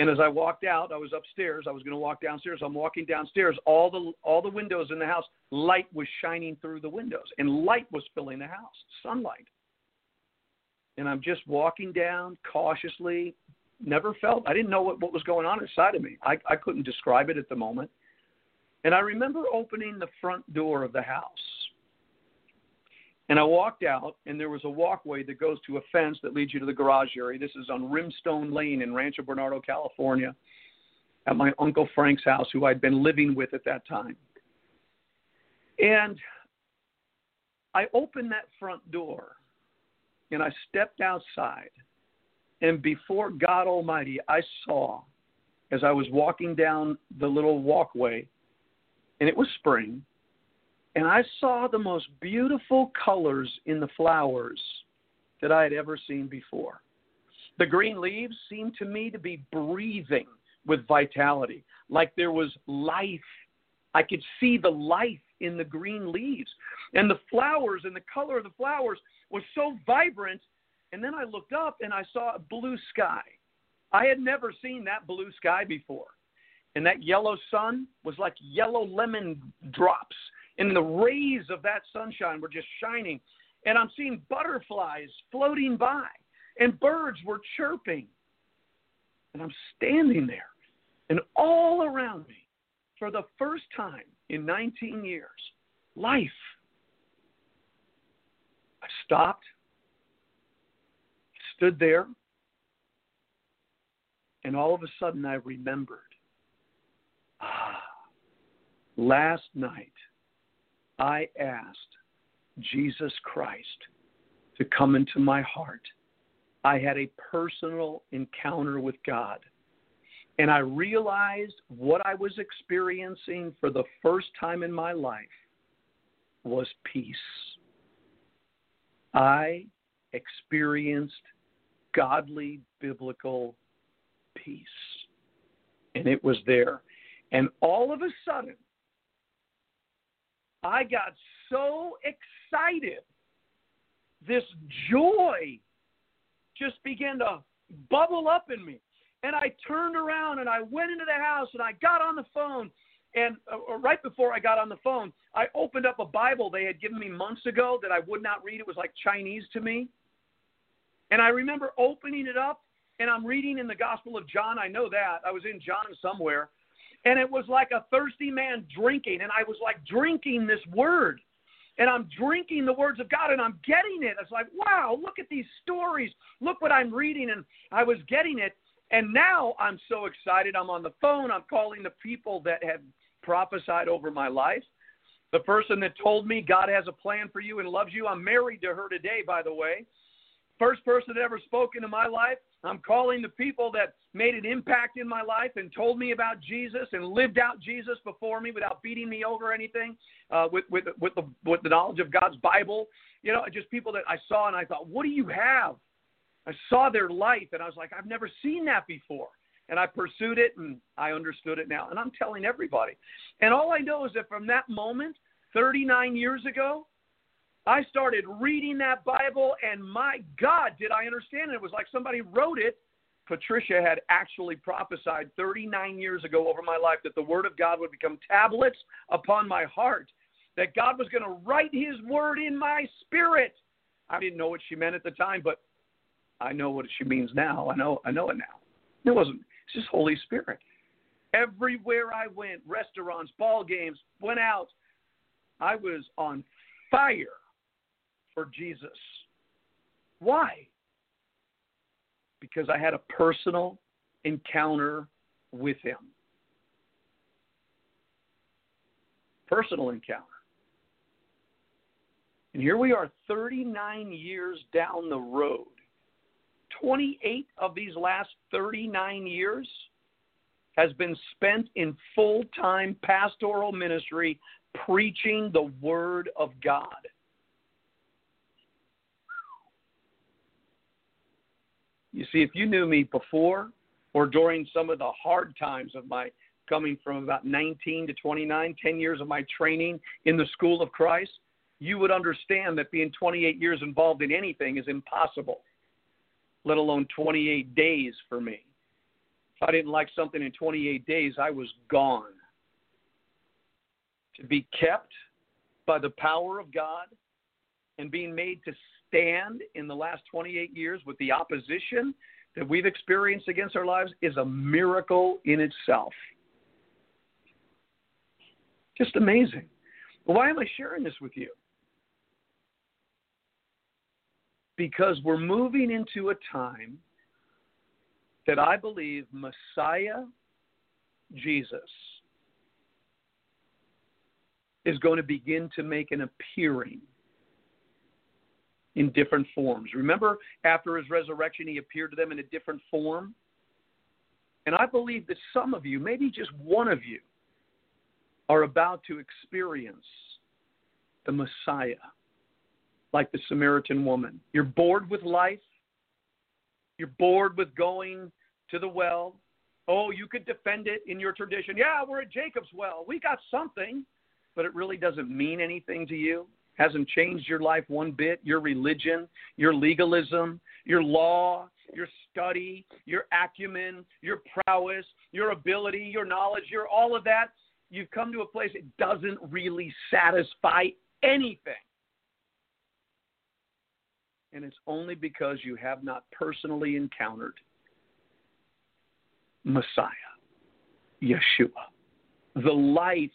Speaker 3: And as I walked out, I was upstairs. I was going to walk downstairs. I'm walking downstairs. All the all the windows in the house, light was shining through the windows, and light was filling the house, sunlight. And I'm just walking down cautiously. Never felt. I didn't know what, what was going on inside of me. I, I couldn't describe it at the moment. And I remember opening the front door of the house and I walked out, and there was a walkway that goes to a fence that leads you to the garage area. This is on Rimstone Lane in Rancho Bernardo, California, at my Uncle Frank's house, who I'd been living with at that time. And I opened that front door, and I stepped outside. And before God Almighty, I saw, as I was walking down the little walkway, and it was spring, and I saw the most beautiful colors in the flowers that I had ever seen before. The green leaves seemed to me to be breathing with vitality, like there was life. I could see the life in the green leaves. And the flowers and the color of the flowers was so vibrant. And then I looked up and I saw a blue sky. I had never seen that blue sky before. And that yellow sun was like yellow lemon drops and the rays of that sunshine were just shining. And I'm seeing butterflies floating by, and birds were chirping. And I'm standing there, and all around me, for the first time in 19 years, life. I stopped, stood there, and all of a sudden I remembered ah, last night I asked Jesus Christ to come into my heart. I had a personal encounter with God. And I realized what I was experiencing for the first time in my life was peace. I experienced godly biblical peace. And it was there. And all of a sudden, I got so excited. This joy just began to bubble up in me. And I turned around and I went into the house and I got on the phone. And uh, uh, right before I got on the phone, I opened up a Bible they had given me months ago that I would not read. It was like Chinese to me. And I remember opening it up and I'm reading in the Gospel of John. I know that. I was in John somewhere and it was like a thirsty man drinking. And i was like drinking this word. And i'm drinking the words of god and i'm getting it. It's like wow look at these stories. Look what i'm reading. And i was getting it. And now i'm so excited. I'm on the phone. I'm calling the people that have prophesied over my life. The person that told me God has a plan for you and loves you, I'm married to her today, by the way. First person that ever spoken into my life. I'm calling the people that made an impact in my life and told me about Jesus and lived out Jesus before me without beating me over anything, uh, with with with the with the knowledge of God's Bible. You know, just people that I saw and I thought, what do you have? I saw their life and I was like, I've never seen that before. And I pursued it and I understood it now. And I'm telling everybody. And all I know is that from that moment, 39 years ago, I started reading that Bible, and my God, did I understand it? It was like somebody wrote it. Patricia had actually prophesied 39 years ago over my life that the Word of God would become tablets upon my heart, that God was going to write His Word in my spirit. I didn't know what she meant at the time, but I know what she means now. I know, I know it now. It wasn't. It's just Holy Spirit. Everywhere I went, restaurants, ball games, went out, I was on fire for Jesus. Why? Because I had a personal encounter with him. Personal encounter. And here we are 39 years down the road. 28 of these last 39 years has been spent in full time pastoral ministry preaching the Word of God. You see, if you knew me before or during some of the hard times of my coming from about 19 to 29, 10 years of my training in the school of Christ, you would understand that being 28 years involved in anything is impossible, let alone 28 days for me. If I didn't like something in 28 days, I was gone. To be kept by the power of God and being made to stand in the last 28 years with the opposition that we've experienced against our lives is a miracle in itself. Just amazing. Why am I sharing this with you? Because we're moving into a time that I believe Messiah Jesus is going to begin to make an appearing in different forms. Remember, after his resurrection, he appeared to them in a different form? And I believe that some of you, maybe just one of you, are about to experience the Messiah like the Samaritan woman. You're bored with life. You're bored with going to the well. Oh, you could defend it in your tradition. Yeah, we're at Jacob's well. We got something, but it really doesn't mean anything to you hasn't changed your life one bit, your religion, your legalism, your law, your study, your acumen, your prowess, your ability, your knowledge, your all of that, you've come to a place it doesn't really satisfy anything. And it's only because you have not personally encountered Messiah, Yeshua, the life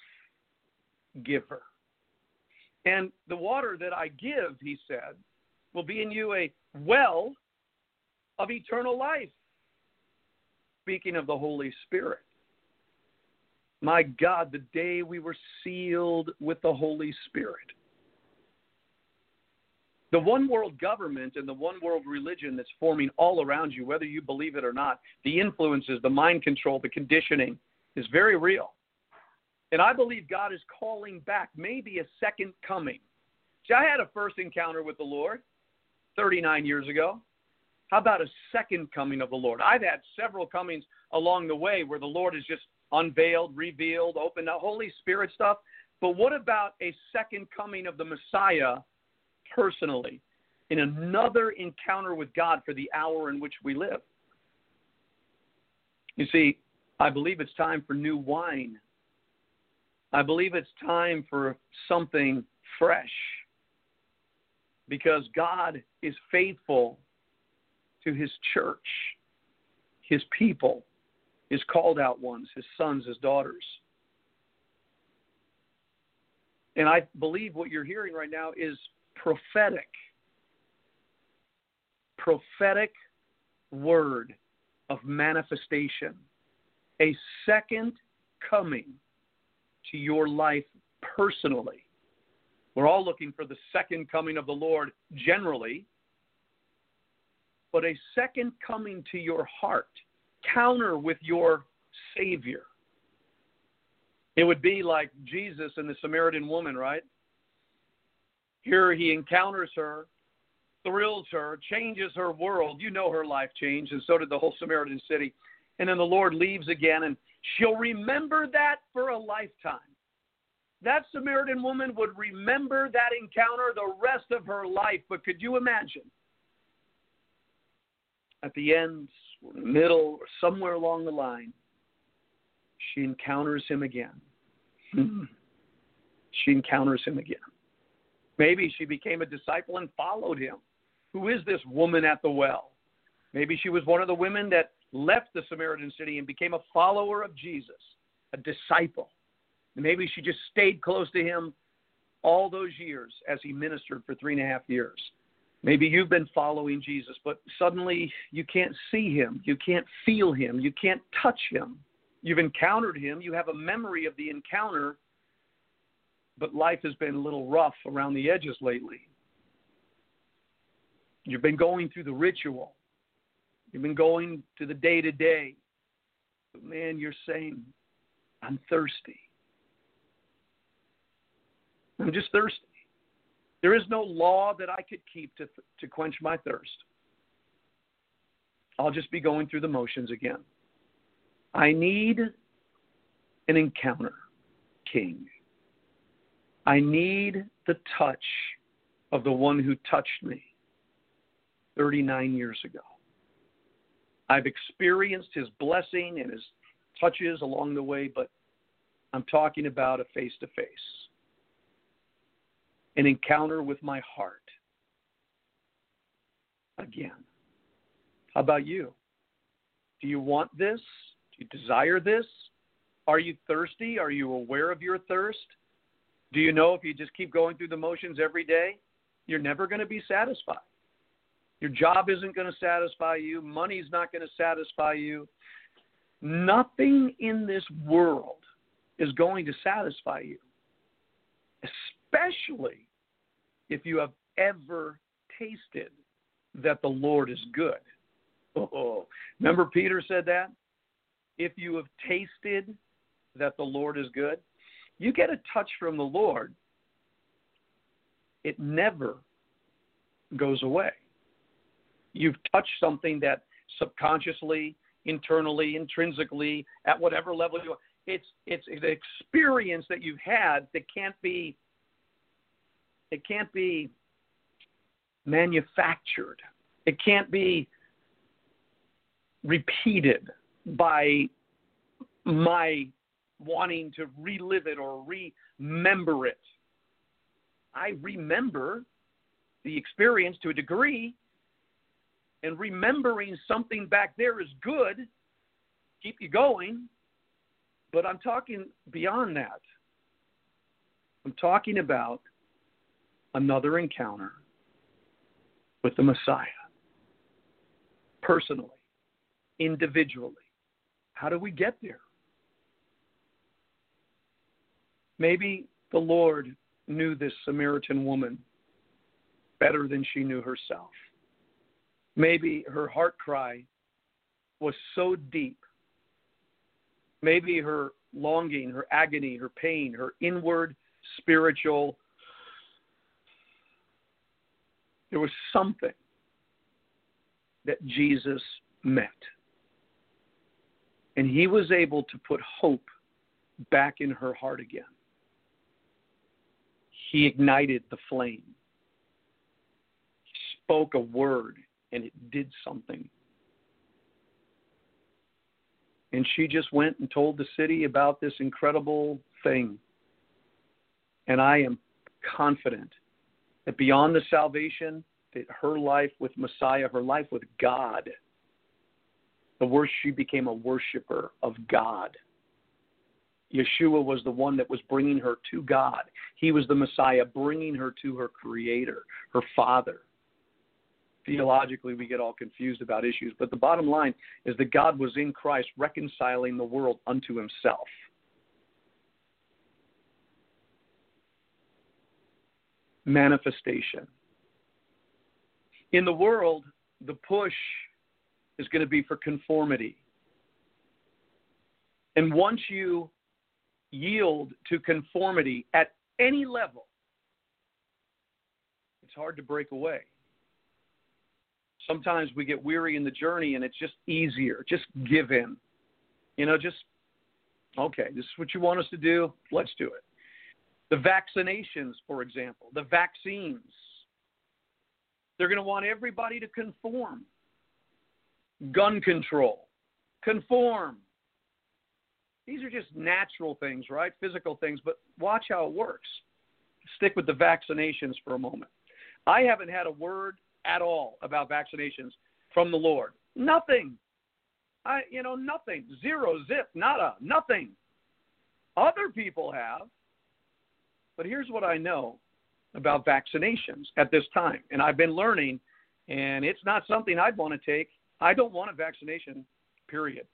Speaker 3: giver and the water that I give, he said, will be in you a well of eternal life. Speaking of the Holy Spirit. My God, the day we were sealed with the Holy Spirit. The one world government and the one world religion that's forming all around you, whether you believe it or not, the influences, the mind control, the conditioning is very real. And I believe God is calling back maybe a second coming. See, I had a first encounter with the Lord 39 years ago. How about a second coming of the Lord? I've had several comings along the way where the Lord has just unveiled, revealed, opened up, Holy Spirit stuff. But what about a second coming of the Messiah personally in another encounter with God for the hour in which we live? You see, I believe it's time for new wine I believe it's time for something fresh because God is faithful to his church, his people, his called out ones, his sons, his daughters. And I believe what you're hearing right now is prophetic. Prophetic word of manifestation. A second coming to your life personally We're all looking for the second coming of the Lord generally, but a second coming to your heart, counter with your Savior. It would be like Jesus and the Samaritan woman, right? Here he encounters her, thrills her, changes her world. You know her life changed, and so did the whole Samaritan city. And then the Lord leaves again, and she'll remember that for a lifetime. That Samaritan woman would remember that encounter the rest of her life. But could you imagine? At the end, middle, or somewhere along the line, she encounters him again. Hmm. she encounters him again. Maybe she became a disciple and followed him. Who is this woman at the well? Maybe she was one of the women that left the Samaritan city and became a follower of Jesus, a disciple. Maybe she just stayed close to him all those years as he ministered for three and a half years. Maybe you've been following Jesus, but suddenly you can't see him, you can't feel him, you can't touch him. You've encountered him, you have a memory of the encounter, but life has been a little rough around the edges lately. You've been going through the ritual, you've been going to the day to day. But man, you're saying, I'm thirsty. I'm just thirsty. There is no law that I could keep to, to quench my thirst. I'll just be going through the motions again. I need an encounter, King. I need the touch of the one who touched me 39 years ago. I've experienced his blessing and his touches along the way, but I'm talking about a face to face, an encounter with my heart again. How about you? Do you want this? Do you desire this? Are you thirsty? Are you aware of your thirst? Do you know if you just keep going through the motions every day, you're never going to be satisfied? Your job isn't going to satisfy you, money's not going to satisfy you. Nothing in this world is going to satisfy you, especially if you have ever tasted that the Lord is good. Oh, remember Peter said that? If you have tasted that the Lord is good, you get a touch from the Lord, it never goes away. You've touched something that subconsciously, internally, intrinsically, at whatever level you are, it's it's an experience that you've had that can't be it can't be manufactured. It can't be repeated by my wanting to relive it or remember it. I remember the experience to a degree, and remembering something back there is good, keep you going. But I'm talking beyond that. I'm talking about another encounter with the Messiah, personally, individually. How do we get there? Maybe the Lord knew this Samaritan woman better than she knew herself. Maybe her heart cry was so deep. Maybe her longing, her agony, her pain, her inward spiritual, there was something that Jesus met. And he was able to put hope back in her heart again he ignited the flame. He spoke a word and it did something. And she just went and told the city about this incredible thing. And I am confident that beyond the salvation, that her life with Messiah, her life with God, the worse she became a worshiper of God. Yeshua was the one that was bringing her to God. He was the Messiah, bringing her to her Creator, her Father. Theologically, we get all confused about issues, but the bottom line is that God was in Christ reconciling the world unto Himself. manifestation. In the world, the push is going to be for conformity. And once you yield to conformity at any level, it's hard to break away. Sometimes we get weary in the journey and it's just easier. Just give in. You know, just, okay, this is what you want us to do. Let's do it. The vaccinations, for example, the vaccines, they're going to want everybody to conform. Gun control, conform. These are just natural things, right? Physical things, but watch how it works. Stick with the vaccinations for a moment. I haven't had a word at all about vaccinations from the Lord. Nothing. I, you know, nothing. Zero, zip, nada, nothing. Other people have. But here's what I know about vaccinations at this time. And I've been learning, and it's not something I'd want to take. I don't want a vaccination, period.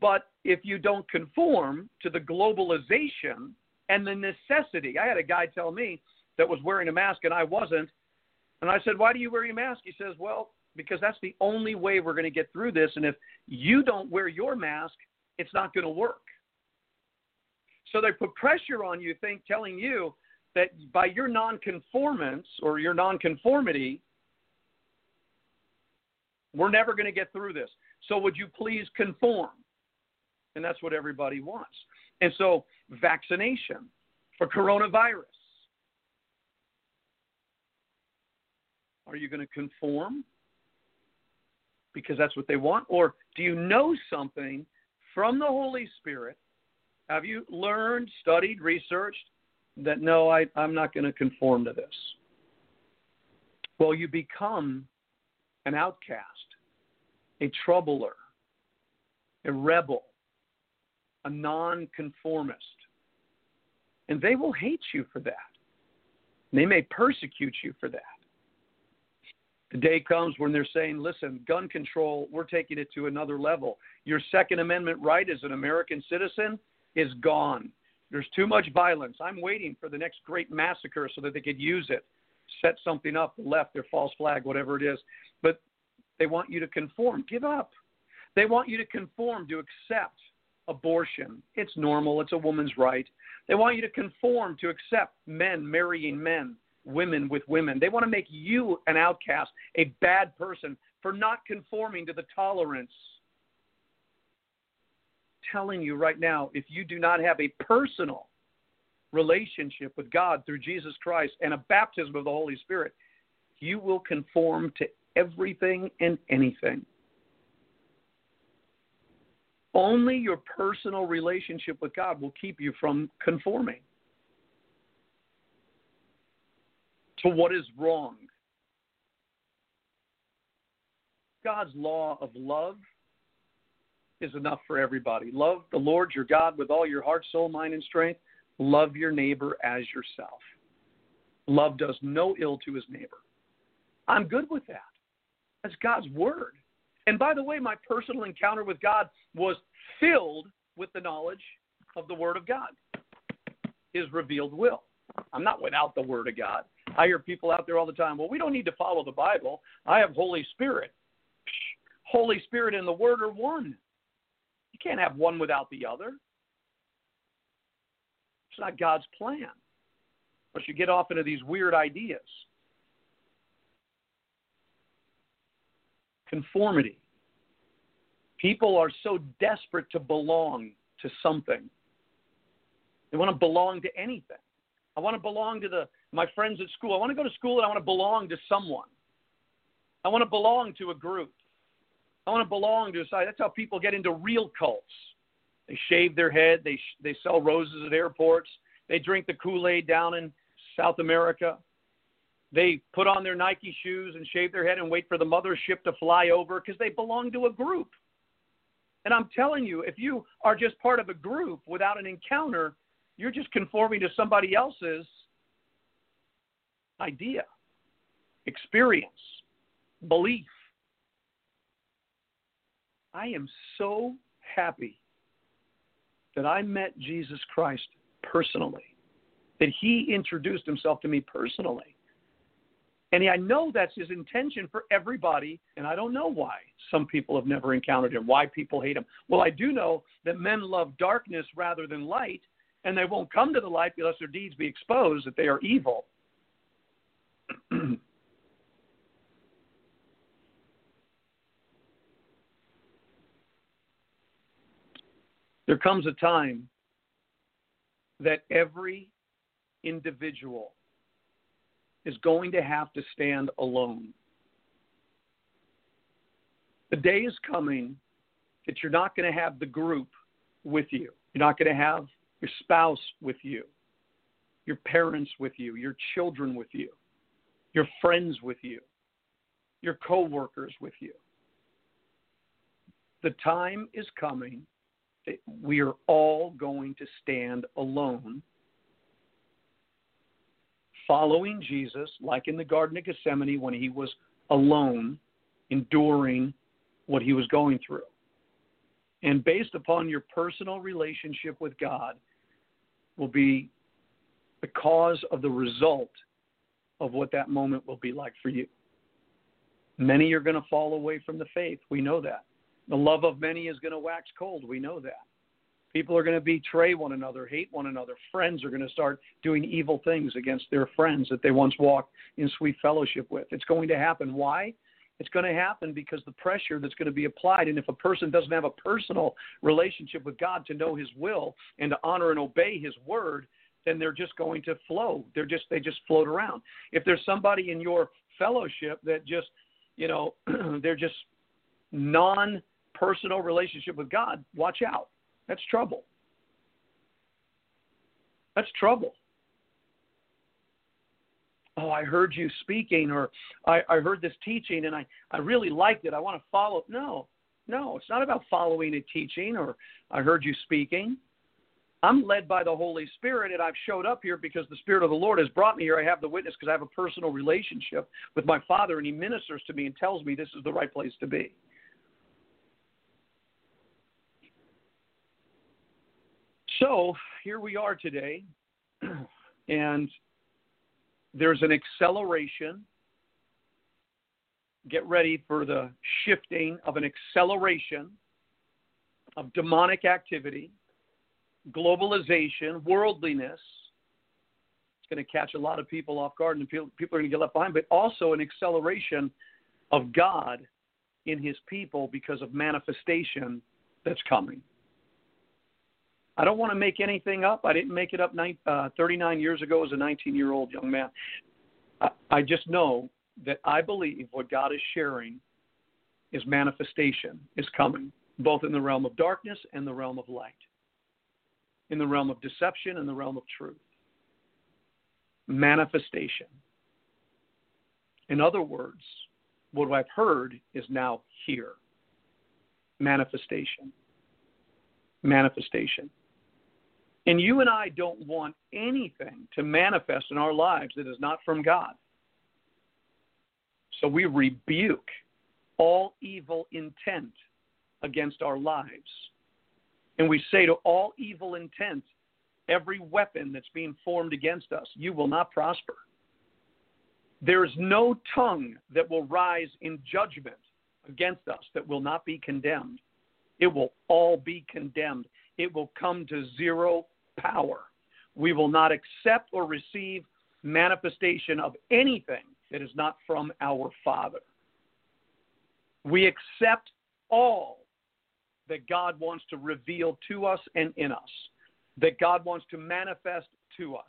Speaker 3: But if you don't conform to the globalization and the necessity, I had a guy tell me that was wearing a mask and I wasn't. And I said, Why do you wear your mask? He says, Well, because that's the only way we're going to get through this. And if you don't wear your mask, it's not going to work. So they put pressure on you, think, telling you that by your nonconformance or your nonconformity, we're never going to get through this. So would you please conform? And that's what everybody wants. And so, vaccination for coronavirus. Are you going to conform because that's what they want? Or do you know something from the Holy Spirit? Have you learned, studied, researched that no, I, I'm not going to conform to this? Well, you become an outcast, a troubler, a rebel, a nonconformist. And they will hate you for that. They may persecute you for that. The day comes when they're saying, listen, gun control, we're taking it to another level. Your Second Amendment right as an American citizen is gone. There's too much violence. I'm waiting for the next great massacre so that they could use it, set something up, left, their false flag, whatever it is. But they want you to conform. Give up. They want you to conform, to accept abortion. It's normal, it's a woman's right. They want you to conform, to accept men marrying men, women with women. They want to make you an outcast, a bad person for not conforming to the tolerance. Telling you right now, if you do not have a personal relationship with God through Jesus Christ and a baptism of the Holy Spirit, you will conform to everything and anything. Only your personal relationship with God will keep you from conforming to what is wrong. God's law of love is enough for everybody. Love the Lord your God with all your heart, soul, mind, and strength. Love your neighbor as yourself. Love does no ill to his neighbor. I'm good with that. That's God's word. And by the way, my personal encounter with God was filled with the knowledge of the Word of God, His revealed will. I'm not without the Word of God. I hear people out there all the time, well, we don't need to follow the Bible. I have Holy Spirit. Holy Spirit and the Word are one. You can't have one without the other. It's not God's plan. Or you get off into these weird ideas. conformity. People are so desperate to belong to something. They want to belong to anything. I want to belong to the my friends at school. I want to go to school and I want to belong to someone. I want to belong to a group. I want to belong to a side. That's how people get into real cults. They shave their head. They they sell roses at airports. They drink the Kool Aid down in South America. They put on their Nike shoes and shave their head and wait for the mothership to fly over because they belong to a group. And I'm telling you, if you are just part of a group without an encounter, you're just conforming to somebody else's idea, experience, belief. I am so happy that I met Jesus Christ personally, that he introduced himself to me personally And I know that's his intention for everybody, and I don't know why some people have never encountered him, why people hate him. Well, I do know that men love darkness rather than light, and they won't come to the light unless their deeds be exposed that they are evil. there comes a time that every individual is going to have to stand alone. The day is coming that you're not going to have the group with you. You're not going to have your spouse with you, your parents with you, your children with you, your friends with you, your coworkers with you. The time is coming that we are all going to stand alone following Jesus, like in the Garden of Gethsemane when he was alone, enduring what he was going through. And based upon your personal relationship with God, will be the cause of the result of what that moment will be like for you. Many are going to fall away from the faith. We know that. The love of many is going to wax cold. We know that. People are going to betray one another, hate one another. Friends are going to start doing evil things against their friends that they once walked in sweet fellowship with. It's going to happen. Why? It's going to happen because the pressure that's going to be applied. And if a person doesn't have a personal relationship with God to know His will and to honor and obey His word, then they're just going to flow. They're just they just float around. If there's somebody in your fellowship that just, you know, they're just non-personal relationship with God, watch out that's trouble. That's trouble. Oh, I heard you speaking, or I, I heard this teaching and I, I really liked it. I want to follow. No, no, it's not about following a teaching or I heard you speaking. I'm led by the Holy Spirit, and I've showed up here because the Spirit of the Lord has brought me here. I have the witness because I have a personal relationship with my Father, and He ministers to me and tells me this is the right place to be. So here we are today, and there's an acceleration. Get ready for the shifting of an acceleration of demonic activity, globalization, worldliness. It's going to catch a lot of people off guard, and people, are going to get left behind, but also an acceleration of God in his people because of manifestation that's coming. I don't want to make anything up. I didn't make it up uh, 39 years ago as a 19 year old young man. I just know that I believe what God is sharing is manifestation is coming, both in the realm of darkness and the realm of light, in the realm of deception and the realm of truth. Manifestation. In other words, what I've heard is now here. Manifestation. Manifestation. And you and I don't want anything to manifest in our lives that is not from God. So we rebuke all evil intent against our lives. And we say to all evil intent, every weapon that's being formed against us, you will not prosper. There is no tongue that will rise in judgment against us that will not be condemned. It will all be condemned. It will come to zero power. We will not accept or receive manifestation of anything that is not from our Father. We accept all that God wants to reveal to us and in us, that God wants to manifest to us.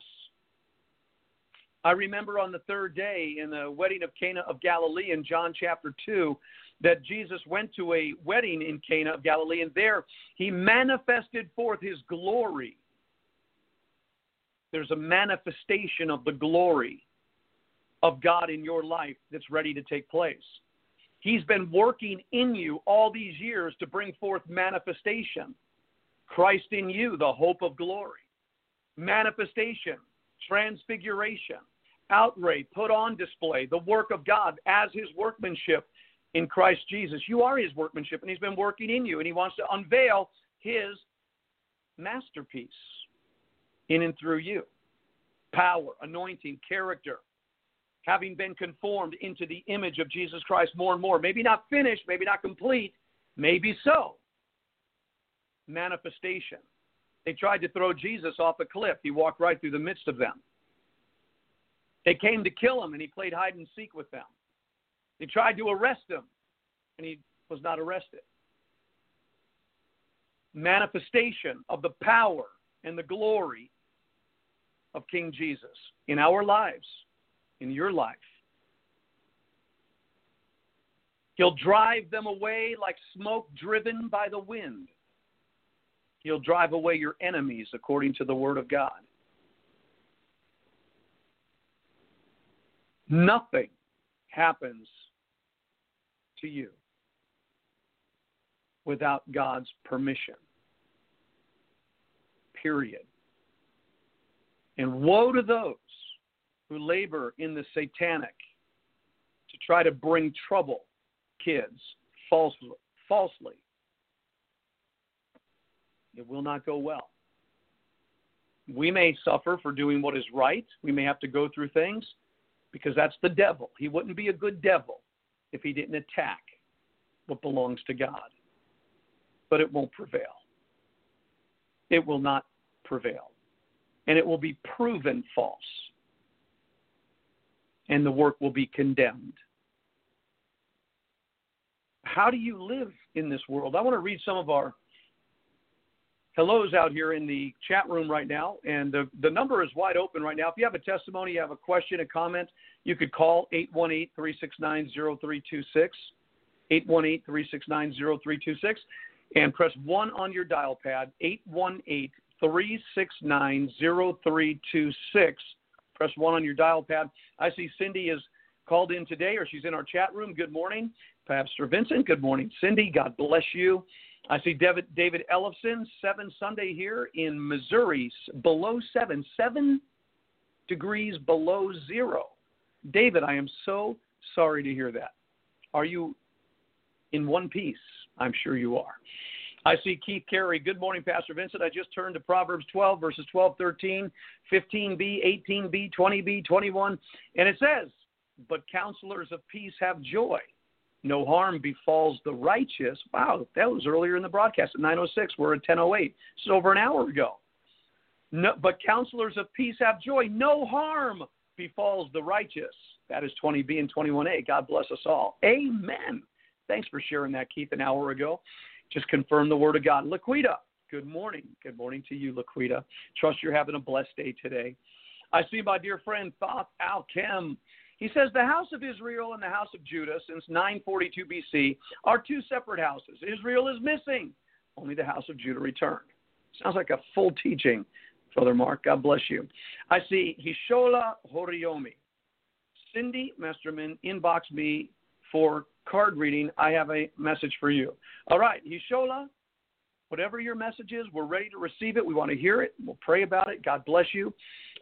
Speaker 3: I remember on the third day in the wedding of Cana of Galilee in John chapter 2 that Jesus went to a wedding in Cana of Galilee, and there he manifested forth his glory there's a manifestation of the glory of God in your life that's ready to take place. He's been working in you all these years to bring forth manifestation. Christ in you, the hope of glory. Manifestation, transfiguration, outrage, put on display, the work of God as his workmanship in Christ Jesus. You are his workmanship, and he's been working in you, and he wants to unveil his masterpiece in and through you. Power, anointing, character, having been conformed into the image of Jesus Christ more and more. Maybe not finished, maybe not complete, maybe so. Manifestation. They tried to throw Jesus off a cliff. He walked right through the midst of them. They came to kill him, and he played hide and seek with them. They tried to arrest him, and he was not arrested. Manifestation of the power and the glory of King Jesus in our lives, in your life. He'll drive them away like smoke driven by the wind. He'll drive away your enemies according to the Word of God. Nothing happens to you without God's permission. Period. And woe to those who labor in the satanic to try to bring trouble kids falsely, falsely. It will not go well. We may suffer for doing what is right. We may have to go through things because that's the devil. He wouldn't be a good devil if he didn't attack what belongs to God. But it won't prevail. It will not prevail. And it will be proven false. And the work will be condemned. How do you live in this world? I want to read some of our hellos out here in the chat room right now, and the, the number is wide open right now. If you have a testimony, you have a question, a comment, you could call 818 369 0326, 818 369 0326, and press 1 on your dial pad, 818 369 0326. Press 1 on your dial pad. I see Cindy is called in today, or she's in our chat room. Good morning. Pastor Vincent, good morning. Cindy, God bless you. I see David, David Ellison, 7 Sunday here in Missouri, below 7, 7 degrees below zero. David, I am so sorry to hear that. Are you in one piece? I'm sure you are. I see Keith Carey. Good morning, Pastor Vincent. I just turned to Proverbs 12, verses 12, 13, 15b, 18b, 20b, 21, and it says, But counselors of peace have joy no harm befalls the righteous. Wow, that was earlier in the broadcast at 906. We're at 1008. This is over an hour ago. No, but counselors of peace have joy. No harm befalls the righteous. That is 20b and 21a. God bless us all. Amen. Thanks for sharing that, Keith, an hour ago. Just confirm the word of God. Laquita, good morning. Good morning to you, Laquita. Trust you're having a blessed day today. I see my dear friend Thoth Alchem he says the house of Israel and the house of Judah since 942 BC are two separate houses. Israel is missing. Only the house of Judah returned. Sounds like a full teaching, Brother Mark. God bless you. I see Hishola Horiomi. Cindy Mesterman inbox me for card reading. I have a message for you. All right, Hishola, whatever your message is, we're ready to receive it. We want to hear it. We'll pray about it. God bless you.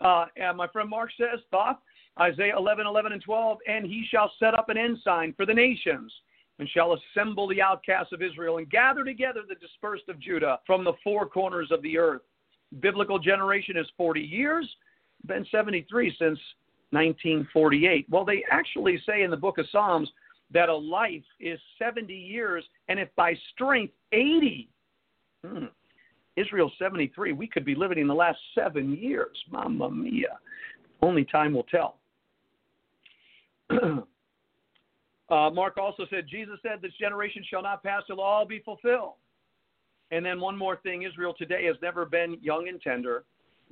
Speaker 3: Uh, and my friend Mark says, Thoth, Isaiah 11, 11 and 12, and he shall set up an ensign for the nations and shall assemble the outcasts of Israel and gather together the dispersed of Judah from the four corners of the earth. Biblical generation is 40 years, been 73 since 1948. Well, they actually say in the book of Psalms that a life is 70 years, and if by strength, 80. Hmm. Israel 73. We could be living in the last seven years. Mamma mia. Only time will tell. uh, Mark also said, Jesus said, This generation shall not pass till all be fulfilled. And then one more thing Israel today has never been young and tender,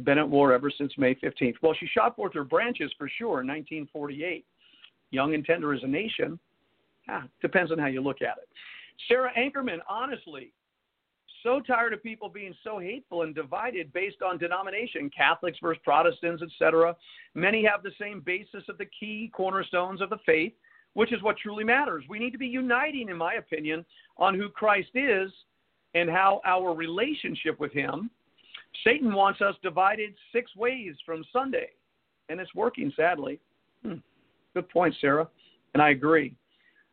Speaker 3: been at war ever since May 15th. Well, she shot forth her branches for sure in 1948. Young and tender as a nation. Ah, depends on how you look at it. Sarah Ankerman, honestly, so tired of people being so hateful and divided based on denomination, Catholics versus Protestants, etc. Many have the same basis of the key cornerstones of the faith, which is what truly matters. We need to be uniting, in my opinion, on who Christ is and how our relationship with Him. Satan wants us divided six ways from Sunday, and it's working, sadly. Hmm. Good point, Sarah, and I agree.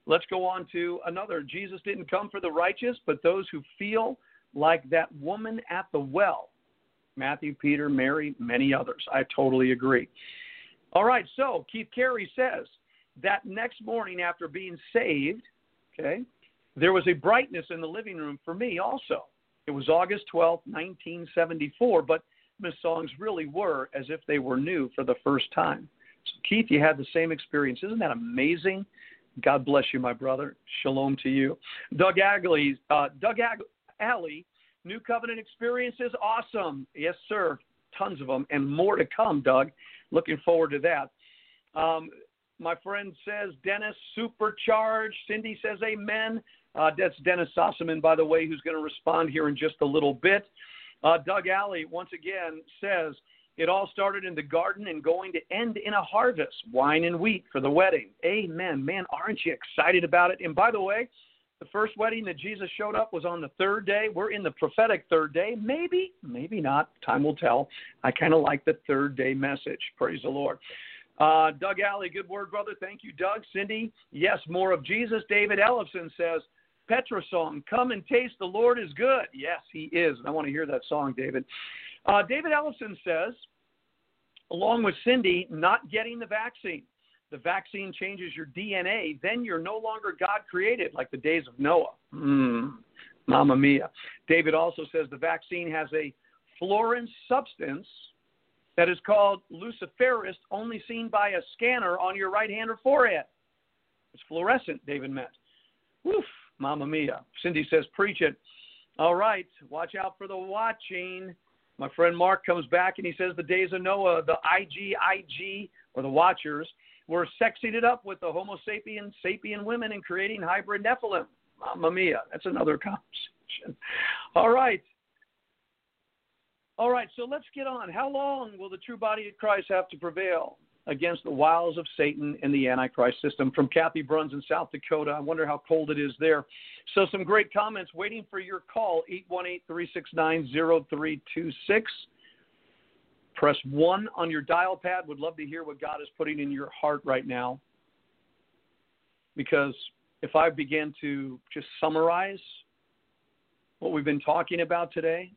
Speaker 3: Let's go on to another. Jesus didn't come for the righteous, but those who feel like that woman at the well. Matthew, Peter, Mary, many others. I totally agree. All right, so Keith Carey says that next morning after being saved, okay, there was a brightness in the living room for me also. It was August 12th, 1974, but the songs really were as if they were new for the first time. So, Keith, you had the same experience. Isn't that amazing? God bless you, my brother. Shalom to you. Doug Agley, uh, Doug Ag- Alley, New Covenant experiences, awesome. Yes, sir. Tons of them, and more to come, Doug. Looking forward to that. Um, my friend says Dennis supercharged. Cindy says amen. Uh, that's Dennis Sossaman, by the way, who's going to respond here in just a little bit. Uh, Doug Alley once again says it all started in the garden and going to end in a harvest, wine and wheat for the wedding. Amen. Man, aren't you excited about it? And by the way, the first wedding that Jesus showed up was on the third day. We're in the prophetic third day. Maybe, maybe not. Time will tell. I kind of like the third day message. Praise the Lord. Uh, Doug Alley, good word, brother. Thank you, Doug. Cindy, yes, more of Jesus. David Ellison says, Petra song, Come and Taste the Lord is Good. Yes, He is. And I want to hear that song, David. Uh, David Ellison says, along with Cindy, not getting the vaccine the vaccine changes your DNA, then you're no longer God created like the days of Noah. Mm, Mamma mia. David also says the vaccine has a fluorescent substance that is called luciferase, only seen by a scanner on your right hand or forehead. It's fluorescent, David meant. Woof, Mamma mia. Cindy says, preach it. All right, watch out for the watching. My friend Mark comes back and he says the days of Noah, the IGIG, or the Watchers, were sexing it up with the Homo sapien sapien women and creating hybrid Nephilim. Mamma mia, that's another conversation. All right. All right, so let's get on. How long will the true body of Christ have to prevail against the wiles of Satan and the Antichrist system? From Kathy Bruns in South Dakota. I wonder how cold it is there. So, some great comments waiting for your call 818 369 0326. Press 1 on your dial pad. Would love to hear what God is putting in your heart right now. Because if I begin to just summarize what we've been talking about today,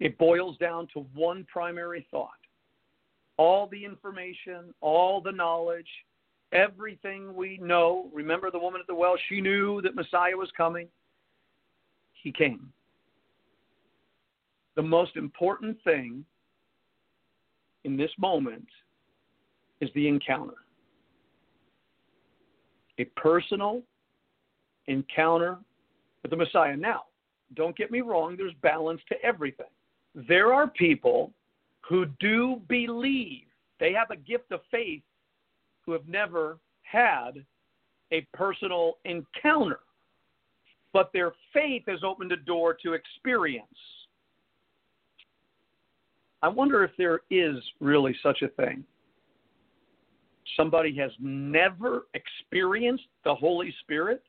Speaker 3: it boils down to one primary thought. All the information, all the knowledge, everything we know. Remember the woman at the well? She knew that Messiah was coming. He came. The most important thing in this moment is the encounter. A personal encounter with the Messiah. Now, don't get me wrong, there's balance to everything. There are people who do believe, they have a gift of faith, who have never had a personal encounter. But their faith has opened a door to experience. I wonder if there is really such a thing. Somebody has never experienced the Holy Spirit,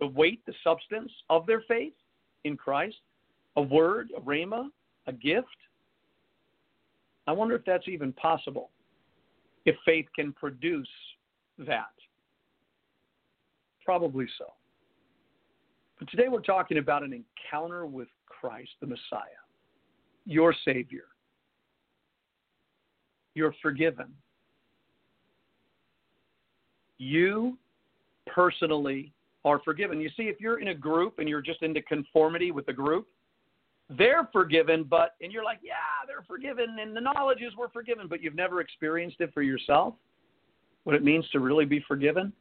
Speaker 3: the weight, the substance of their faith in Christ, a word, a rhema, a gift. I wonder if that's even possible, if faith can produce that. Probably so. But today we're talking about an encounter with Christ, the Messiah, your Savior you're forgiven. You personally are forgiven. You see, if you're in a group and you're just into conformity with the group, they're forgiven, but, and you're like, yeah, they're forgiven, and the knowledge is we're forgiven, but you've never experienced it for yourself, what it means to really be forgiven,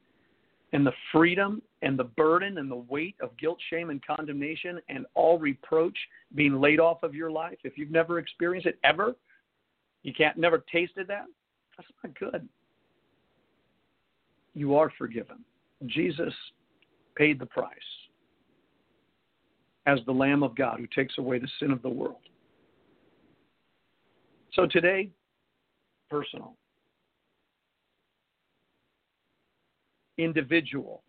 Speaker 3: and the freedom and the burden and the weight of guilt, shame, and condemnation, and all reproach being laid off of your life. If you've never experienced it ever, you can't never tasted that? That's not good. You are forgiven. Jesus paid the price as the Lamb of God who takes away the sin of the world. So today, personal, individual.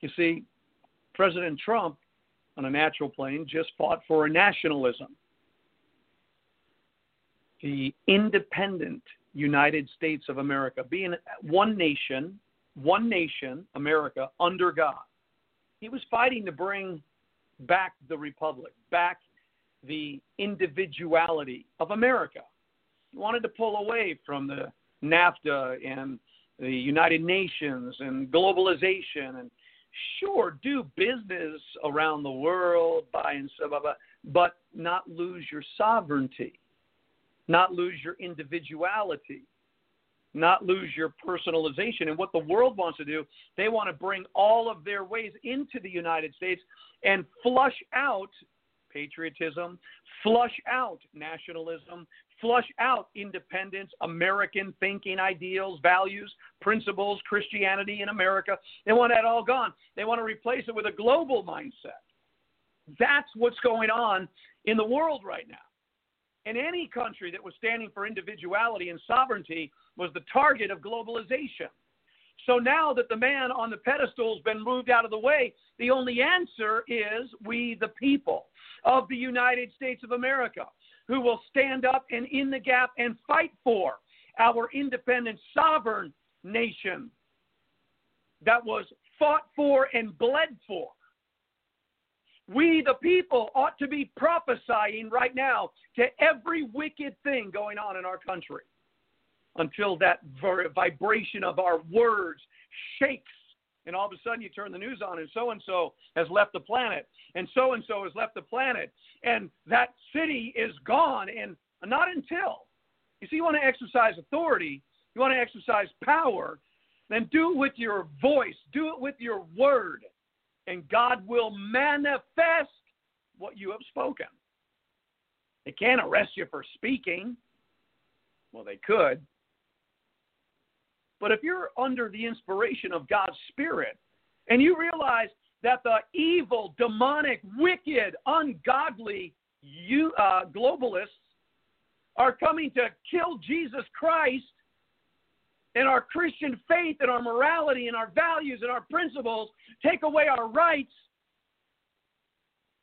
Speaker 3: You see, President Trump, on a natural plane, just fought for a nationalism the independent United States of America, being one nation, one nation, America, under God. He was fighting to bring back the republic, back the individuality of America. He wanted to pull away from the NAFTA and the United Nations and globalization and sure do business around the world, buy and sell, blah, blah, but not lose your sovereignty, not lose your individuality, not lose your personalization. And what the world wants to do, they want to bring all of their ways into the United States and flush out patriotism, flush out nationalism, flush out independence, American thinking ideals, values, principles, Christianity in America. They want that all gone. They want to replace it with a global mindset. That's what's going on in the world right now. And any country that was standing for individuality and sovereignty was the target of globalization. So now that the man on the pedestal has been moved out of the way, the only answer is we, the people of the United States of America, who will stand up and in the gap and fight for our independent, sovereign nation that was fought for and bled for. We, the people, ought to be prophesying right now to every wicked thing going on in our country until that vibration of our words shakes. And all of a sudden, you turn the news on, and so and so has left the planet, and so and so has left the planet, and that city is gone. And not until you see, you want to exercise authority, you want to exercise power, then do it with your voice, do it with your word, and God will manifest what you have spoken. They can't arrest you for speaking. Well, they could. But if you're under the inspiration of God's Spirit and you realize that the evil, demonic, wicked, ungodly you, uh, globalists are coming to kill Jesus Christ and our Christian faith and our morality and our values and our principles, take away our rights.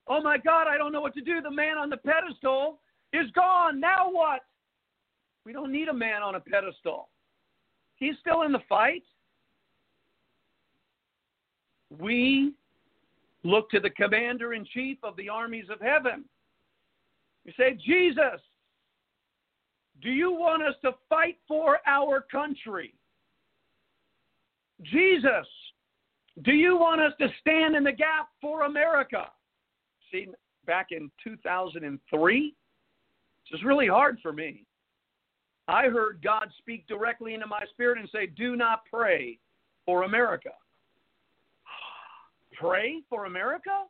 Speaker 3: Oh my God, I don't know what to do. The man on the pedestal is gone. Now what? We don't need a man on a pedestal. He's still in the fight. We look to the commander in chief of the armies of heaven. We say, Jesus, do you want us to fight for our country? Jesus, do you want us to stand in the gap for America? See, back in 2003, this is really hard for me. I heard God speak directly into my spirit and say, Do not pray for America. pray for America?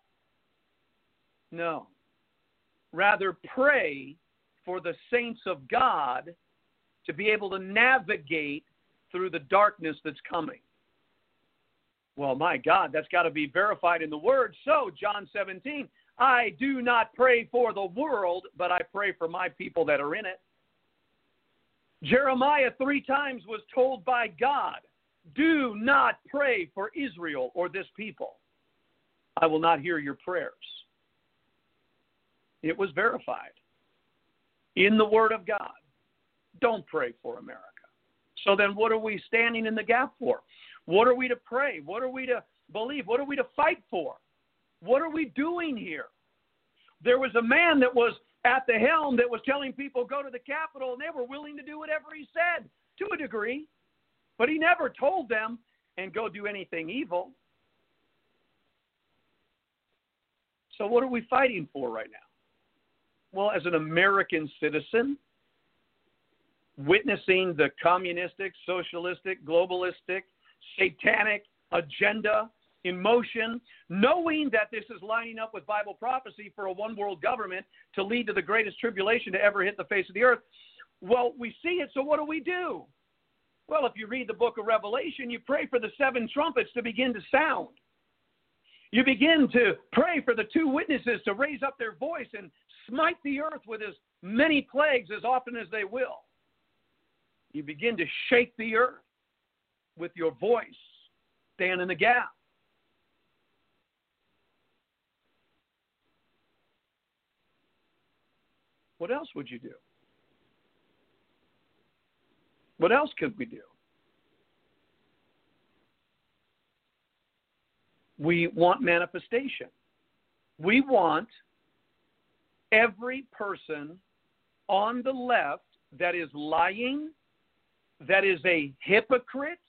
Speaker 3: No. Rather, pray for the saints of God to be able to navigate through the darkness that's coming. Well, my God, that's got to be verified in the Word. So, John 17, I do not pray for the world, but I pray for my people that are in it. Jeremiah three times was told by God, Do not pray for Israel or this people. I will not hear your prayers. It was verified in the Word of God. Don't pray for America. So then, what are we standing in the gap for? What are we to pray? What are we to believe? What are we to fight for? What are we doing here? There was a man that was at the helm that was telling people go to the Capitol, and they were willing to do whatever he said to a degree. But he never told them and go do anything evil. So what are we fighting for right now? Well, as an American citizen, witnessing the communistic, socialistic, globalistic, satanic agenda in motion, knowing that this is lining up with Bible prophecy for a one world government to lead to the greatest tribulation to ever hit the face of the earth. Well, we see it, so what do we do? Well, if you read the book of Revelation, you pray for the seven trumpets to begin to sound. You begin to pray for the two witnesses to raise up their voice and smite the earth with as many plagues as often as they will. You begin to shake the earth with your voice. Stand in the gap. What else would you do? What else could we do? We want manifestation. We want every person on the left that is lying, that is a hypocrite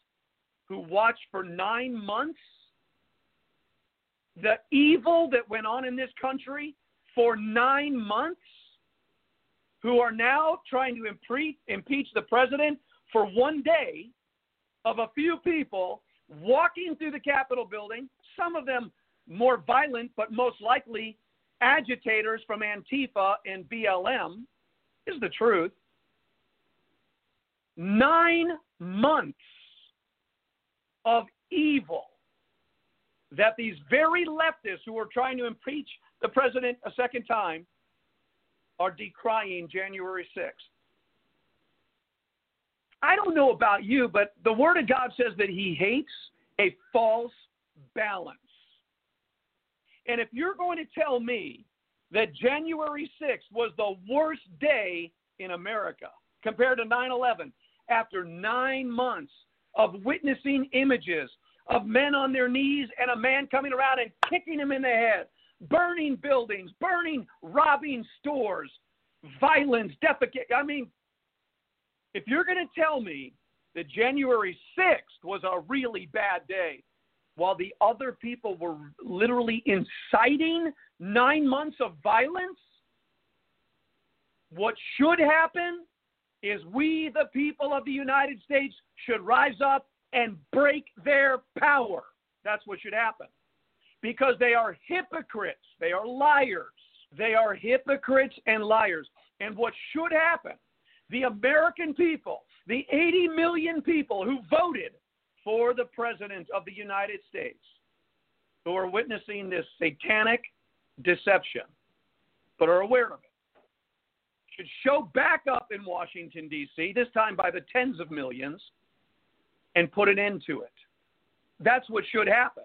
Speaker 3: who watched for nine months the evil that went on in this country for nine months, who are now trying to impeach, the president for one day of a few people walking through the Capitol building, some of them more violent, but most likely agitators from Antifa and BLM, is the truth. Nine months of evil that these very leftists who are trying to impeach the president a second time are decrying January 6th. I don't know about you, but the Word of God says that He hates a false balance. And if you're going to tell me that January 6th was the worst day in America compared to 9 11, after nine months of witnessing images of men on their knees and a man coming around and kicking him in the head, burning buildings, burning, robbing stores, violence, defecate. I mean, if you're going to tell me that January 6th was a really bad day, while the other people were literally inciting nine months of violence, what should happen is we, the people of the United States, should rise up and break their power. That's what should happen. Because they are hypocrites, they are liars. They are hypocrites and liars. And what should happen, the American people, the 80 million people who voted for the President of the United States, who are witnessing this satanic deception, but are aware of it, should show back up in Washington, D.C., this time by the tens of millions, and put an end to it. That's what should happen.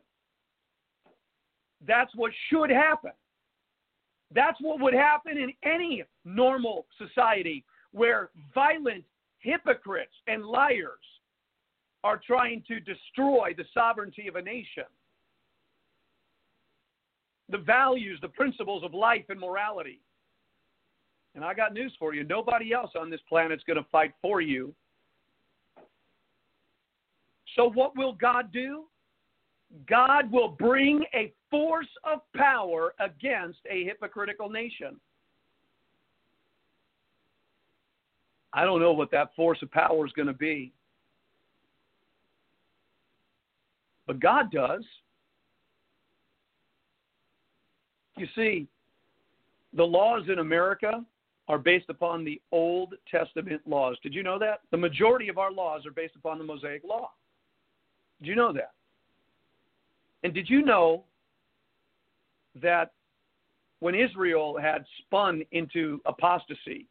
Speaker 3: That's what should happen. That's what would happen in any normal society where violent hypocrites and liars are trying to destroy the sovereignty of a nation. The values, the principles of life and morality. And I got news for you nobody else on this planet is going to fight for you so, what will God do? God will bring a force of power against a hypocritical nation. I don't know what that force of power is going to be. But God does. You see, the laws in America are based upon the Old Testament laws. Did you know that? The majority of our laws are based upon the Mosaic Law. Did you know that? And did you know that when Israel had spun into apostasy,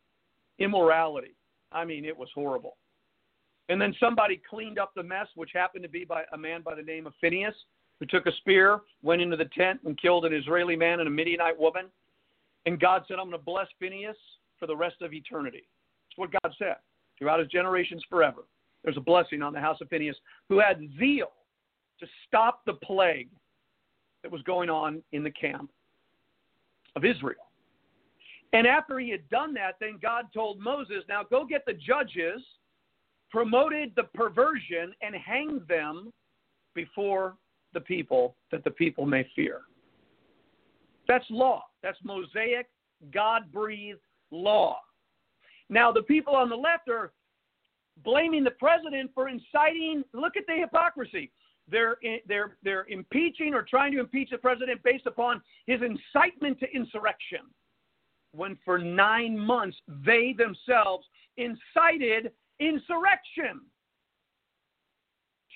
Speaker 3: immorality, I mean, it was horrible. And then somebody cleaned up the mess, which happened to be by a man by the name of Phineas, who took a spear, went into the tent, and killed an Israeli man and a Midianite woman. And God said, I'm going to bless Phineas for the rest of eternity. That's what God said throughout his generations forever there's a blessing on the house of Phineas, who had zeal to stop the plague that was going on in the camp of Israel. And after he had done that, then God told Moses, Now go get the judges, promoted the perversion, and hanged them before the people that the people may fear. That's law. That's Mosaic, God breathed law. Now, the people on the left are blaming the president for inciting. Look at the hypocrisy. They're, they're, they're impeaching or trying to impeach the president based upon his incitement to insurrection. When for nine months they themselves incited insurrection,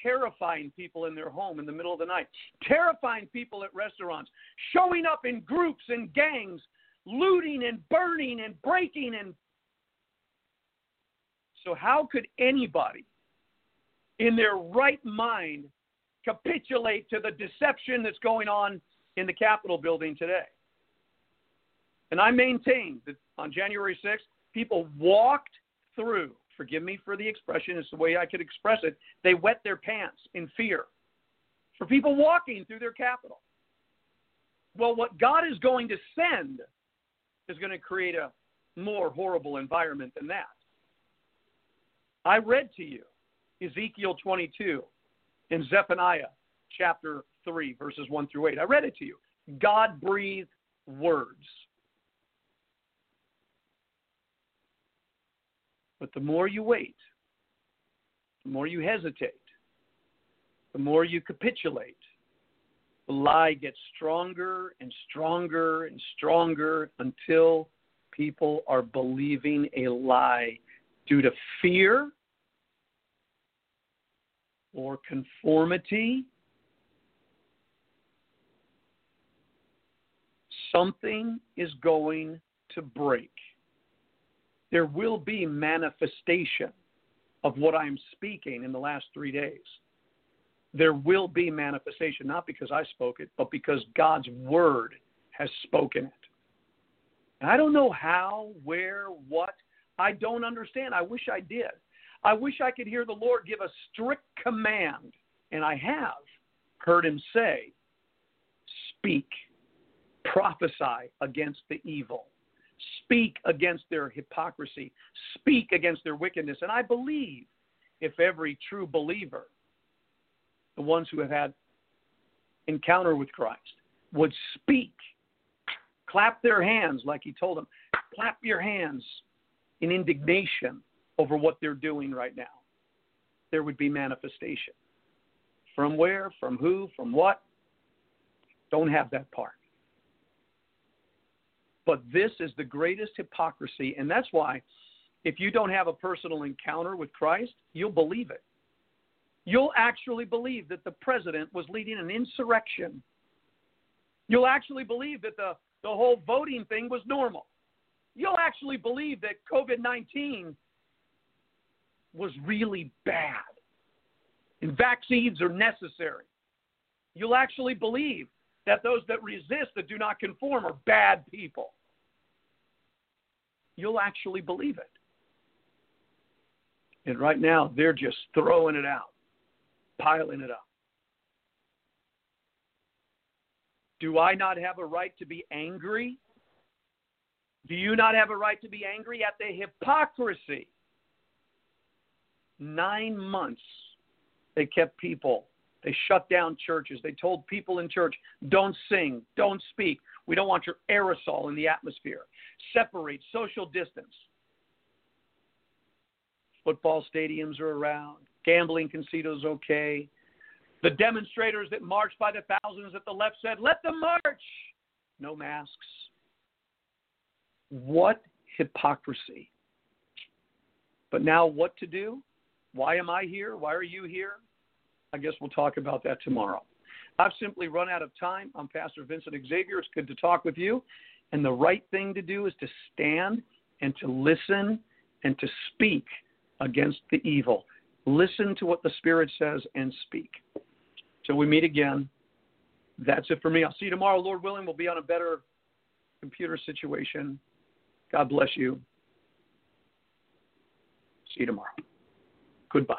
Speaker 3: terrifying people in their home in the middle of the night, terrifying people at restaurants, showing up in groups and gangs, looting and burning and breaking and. So, how could anybody in their right mind capitulate to the deception that's going on in the Capitol building today? And I maintain that on January 6th, people walked through, forgive me for the expression, it's the way I could express it, they wet their pants in fear for people walking through their capital. Well, what God is going to send is going to create a more horrible environment than that. I read to you Ezekiel 22 and Zephaniah chapter 3, verses 1 through 8. I read it to you. God breathed words. But the more you wait, the more you hesitate, the more you capitulate, the lie gets stronger and stronger and stronger until people are believing a lie due to fear or conformity. Something is going to break. There will be manifestation of what I'm speaking in the last three days there will be manifestation, not because I spoke it, but because God's word has spoken it. And I don't know how, where, what. I don't understand. I wish I did. I wish I could hear the Lord give a strict command, and I have heard him say, Speak, prophesy against the evil, speak against their hypocrisy, speak against their wickedness. And I believe if every true believer the ones who have had encounter with Christ, would speak, clap their hands like he told them, clap your hands in indignation over what they're doing right now. There would be manifestation. From where, from who, from what? Don't have that part. But this is the greatest hypocrisy, and that's why if you don't have a personal encounter with Christ, you'll believe it you'll actually believe that the president was leading an insurrection. You'll actually believe that the, the whole voting thing was normal. You'll actually believe that COVID 19 was really bad and vaccines are necessary. You'll actually believe that those that resist, that do not conform, are bad people. You'll actually believe it. And right now, they're just throwing it out piling it up. Do I not have a right to be angry? Do you not have a right to be angry at the hypocrisy? Nine months they kept people, they shut down churches, they told people in church, don't sing, don't speak. We don't want your aerosol in the atmosphere. Separate, social distance. Football stadiums are around, Gambling casinos okay. The demonstrators that marched by the thousands at the left said, let them march. No masks. What hypocrisy. But now, what to do? Why am I here? Why are you here? I guess we'll talk about that tomorrow. I've simply run out of time. I'm Pastor Vincent Xavier. It's good to talk with you. And the right thing to do is to stand and to listen and to speak against the evil. Listen to what the Spirit says and speak. Till we meet again, that's it for me. I'll see you tomorrow, Lord willing. We'll be on a better computer situation. God bless you. See you tomorrow. Goodbye.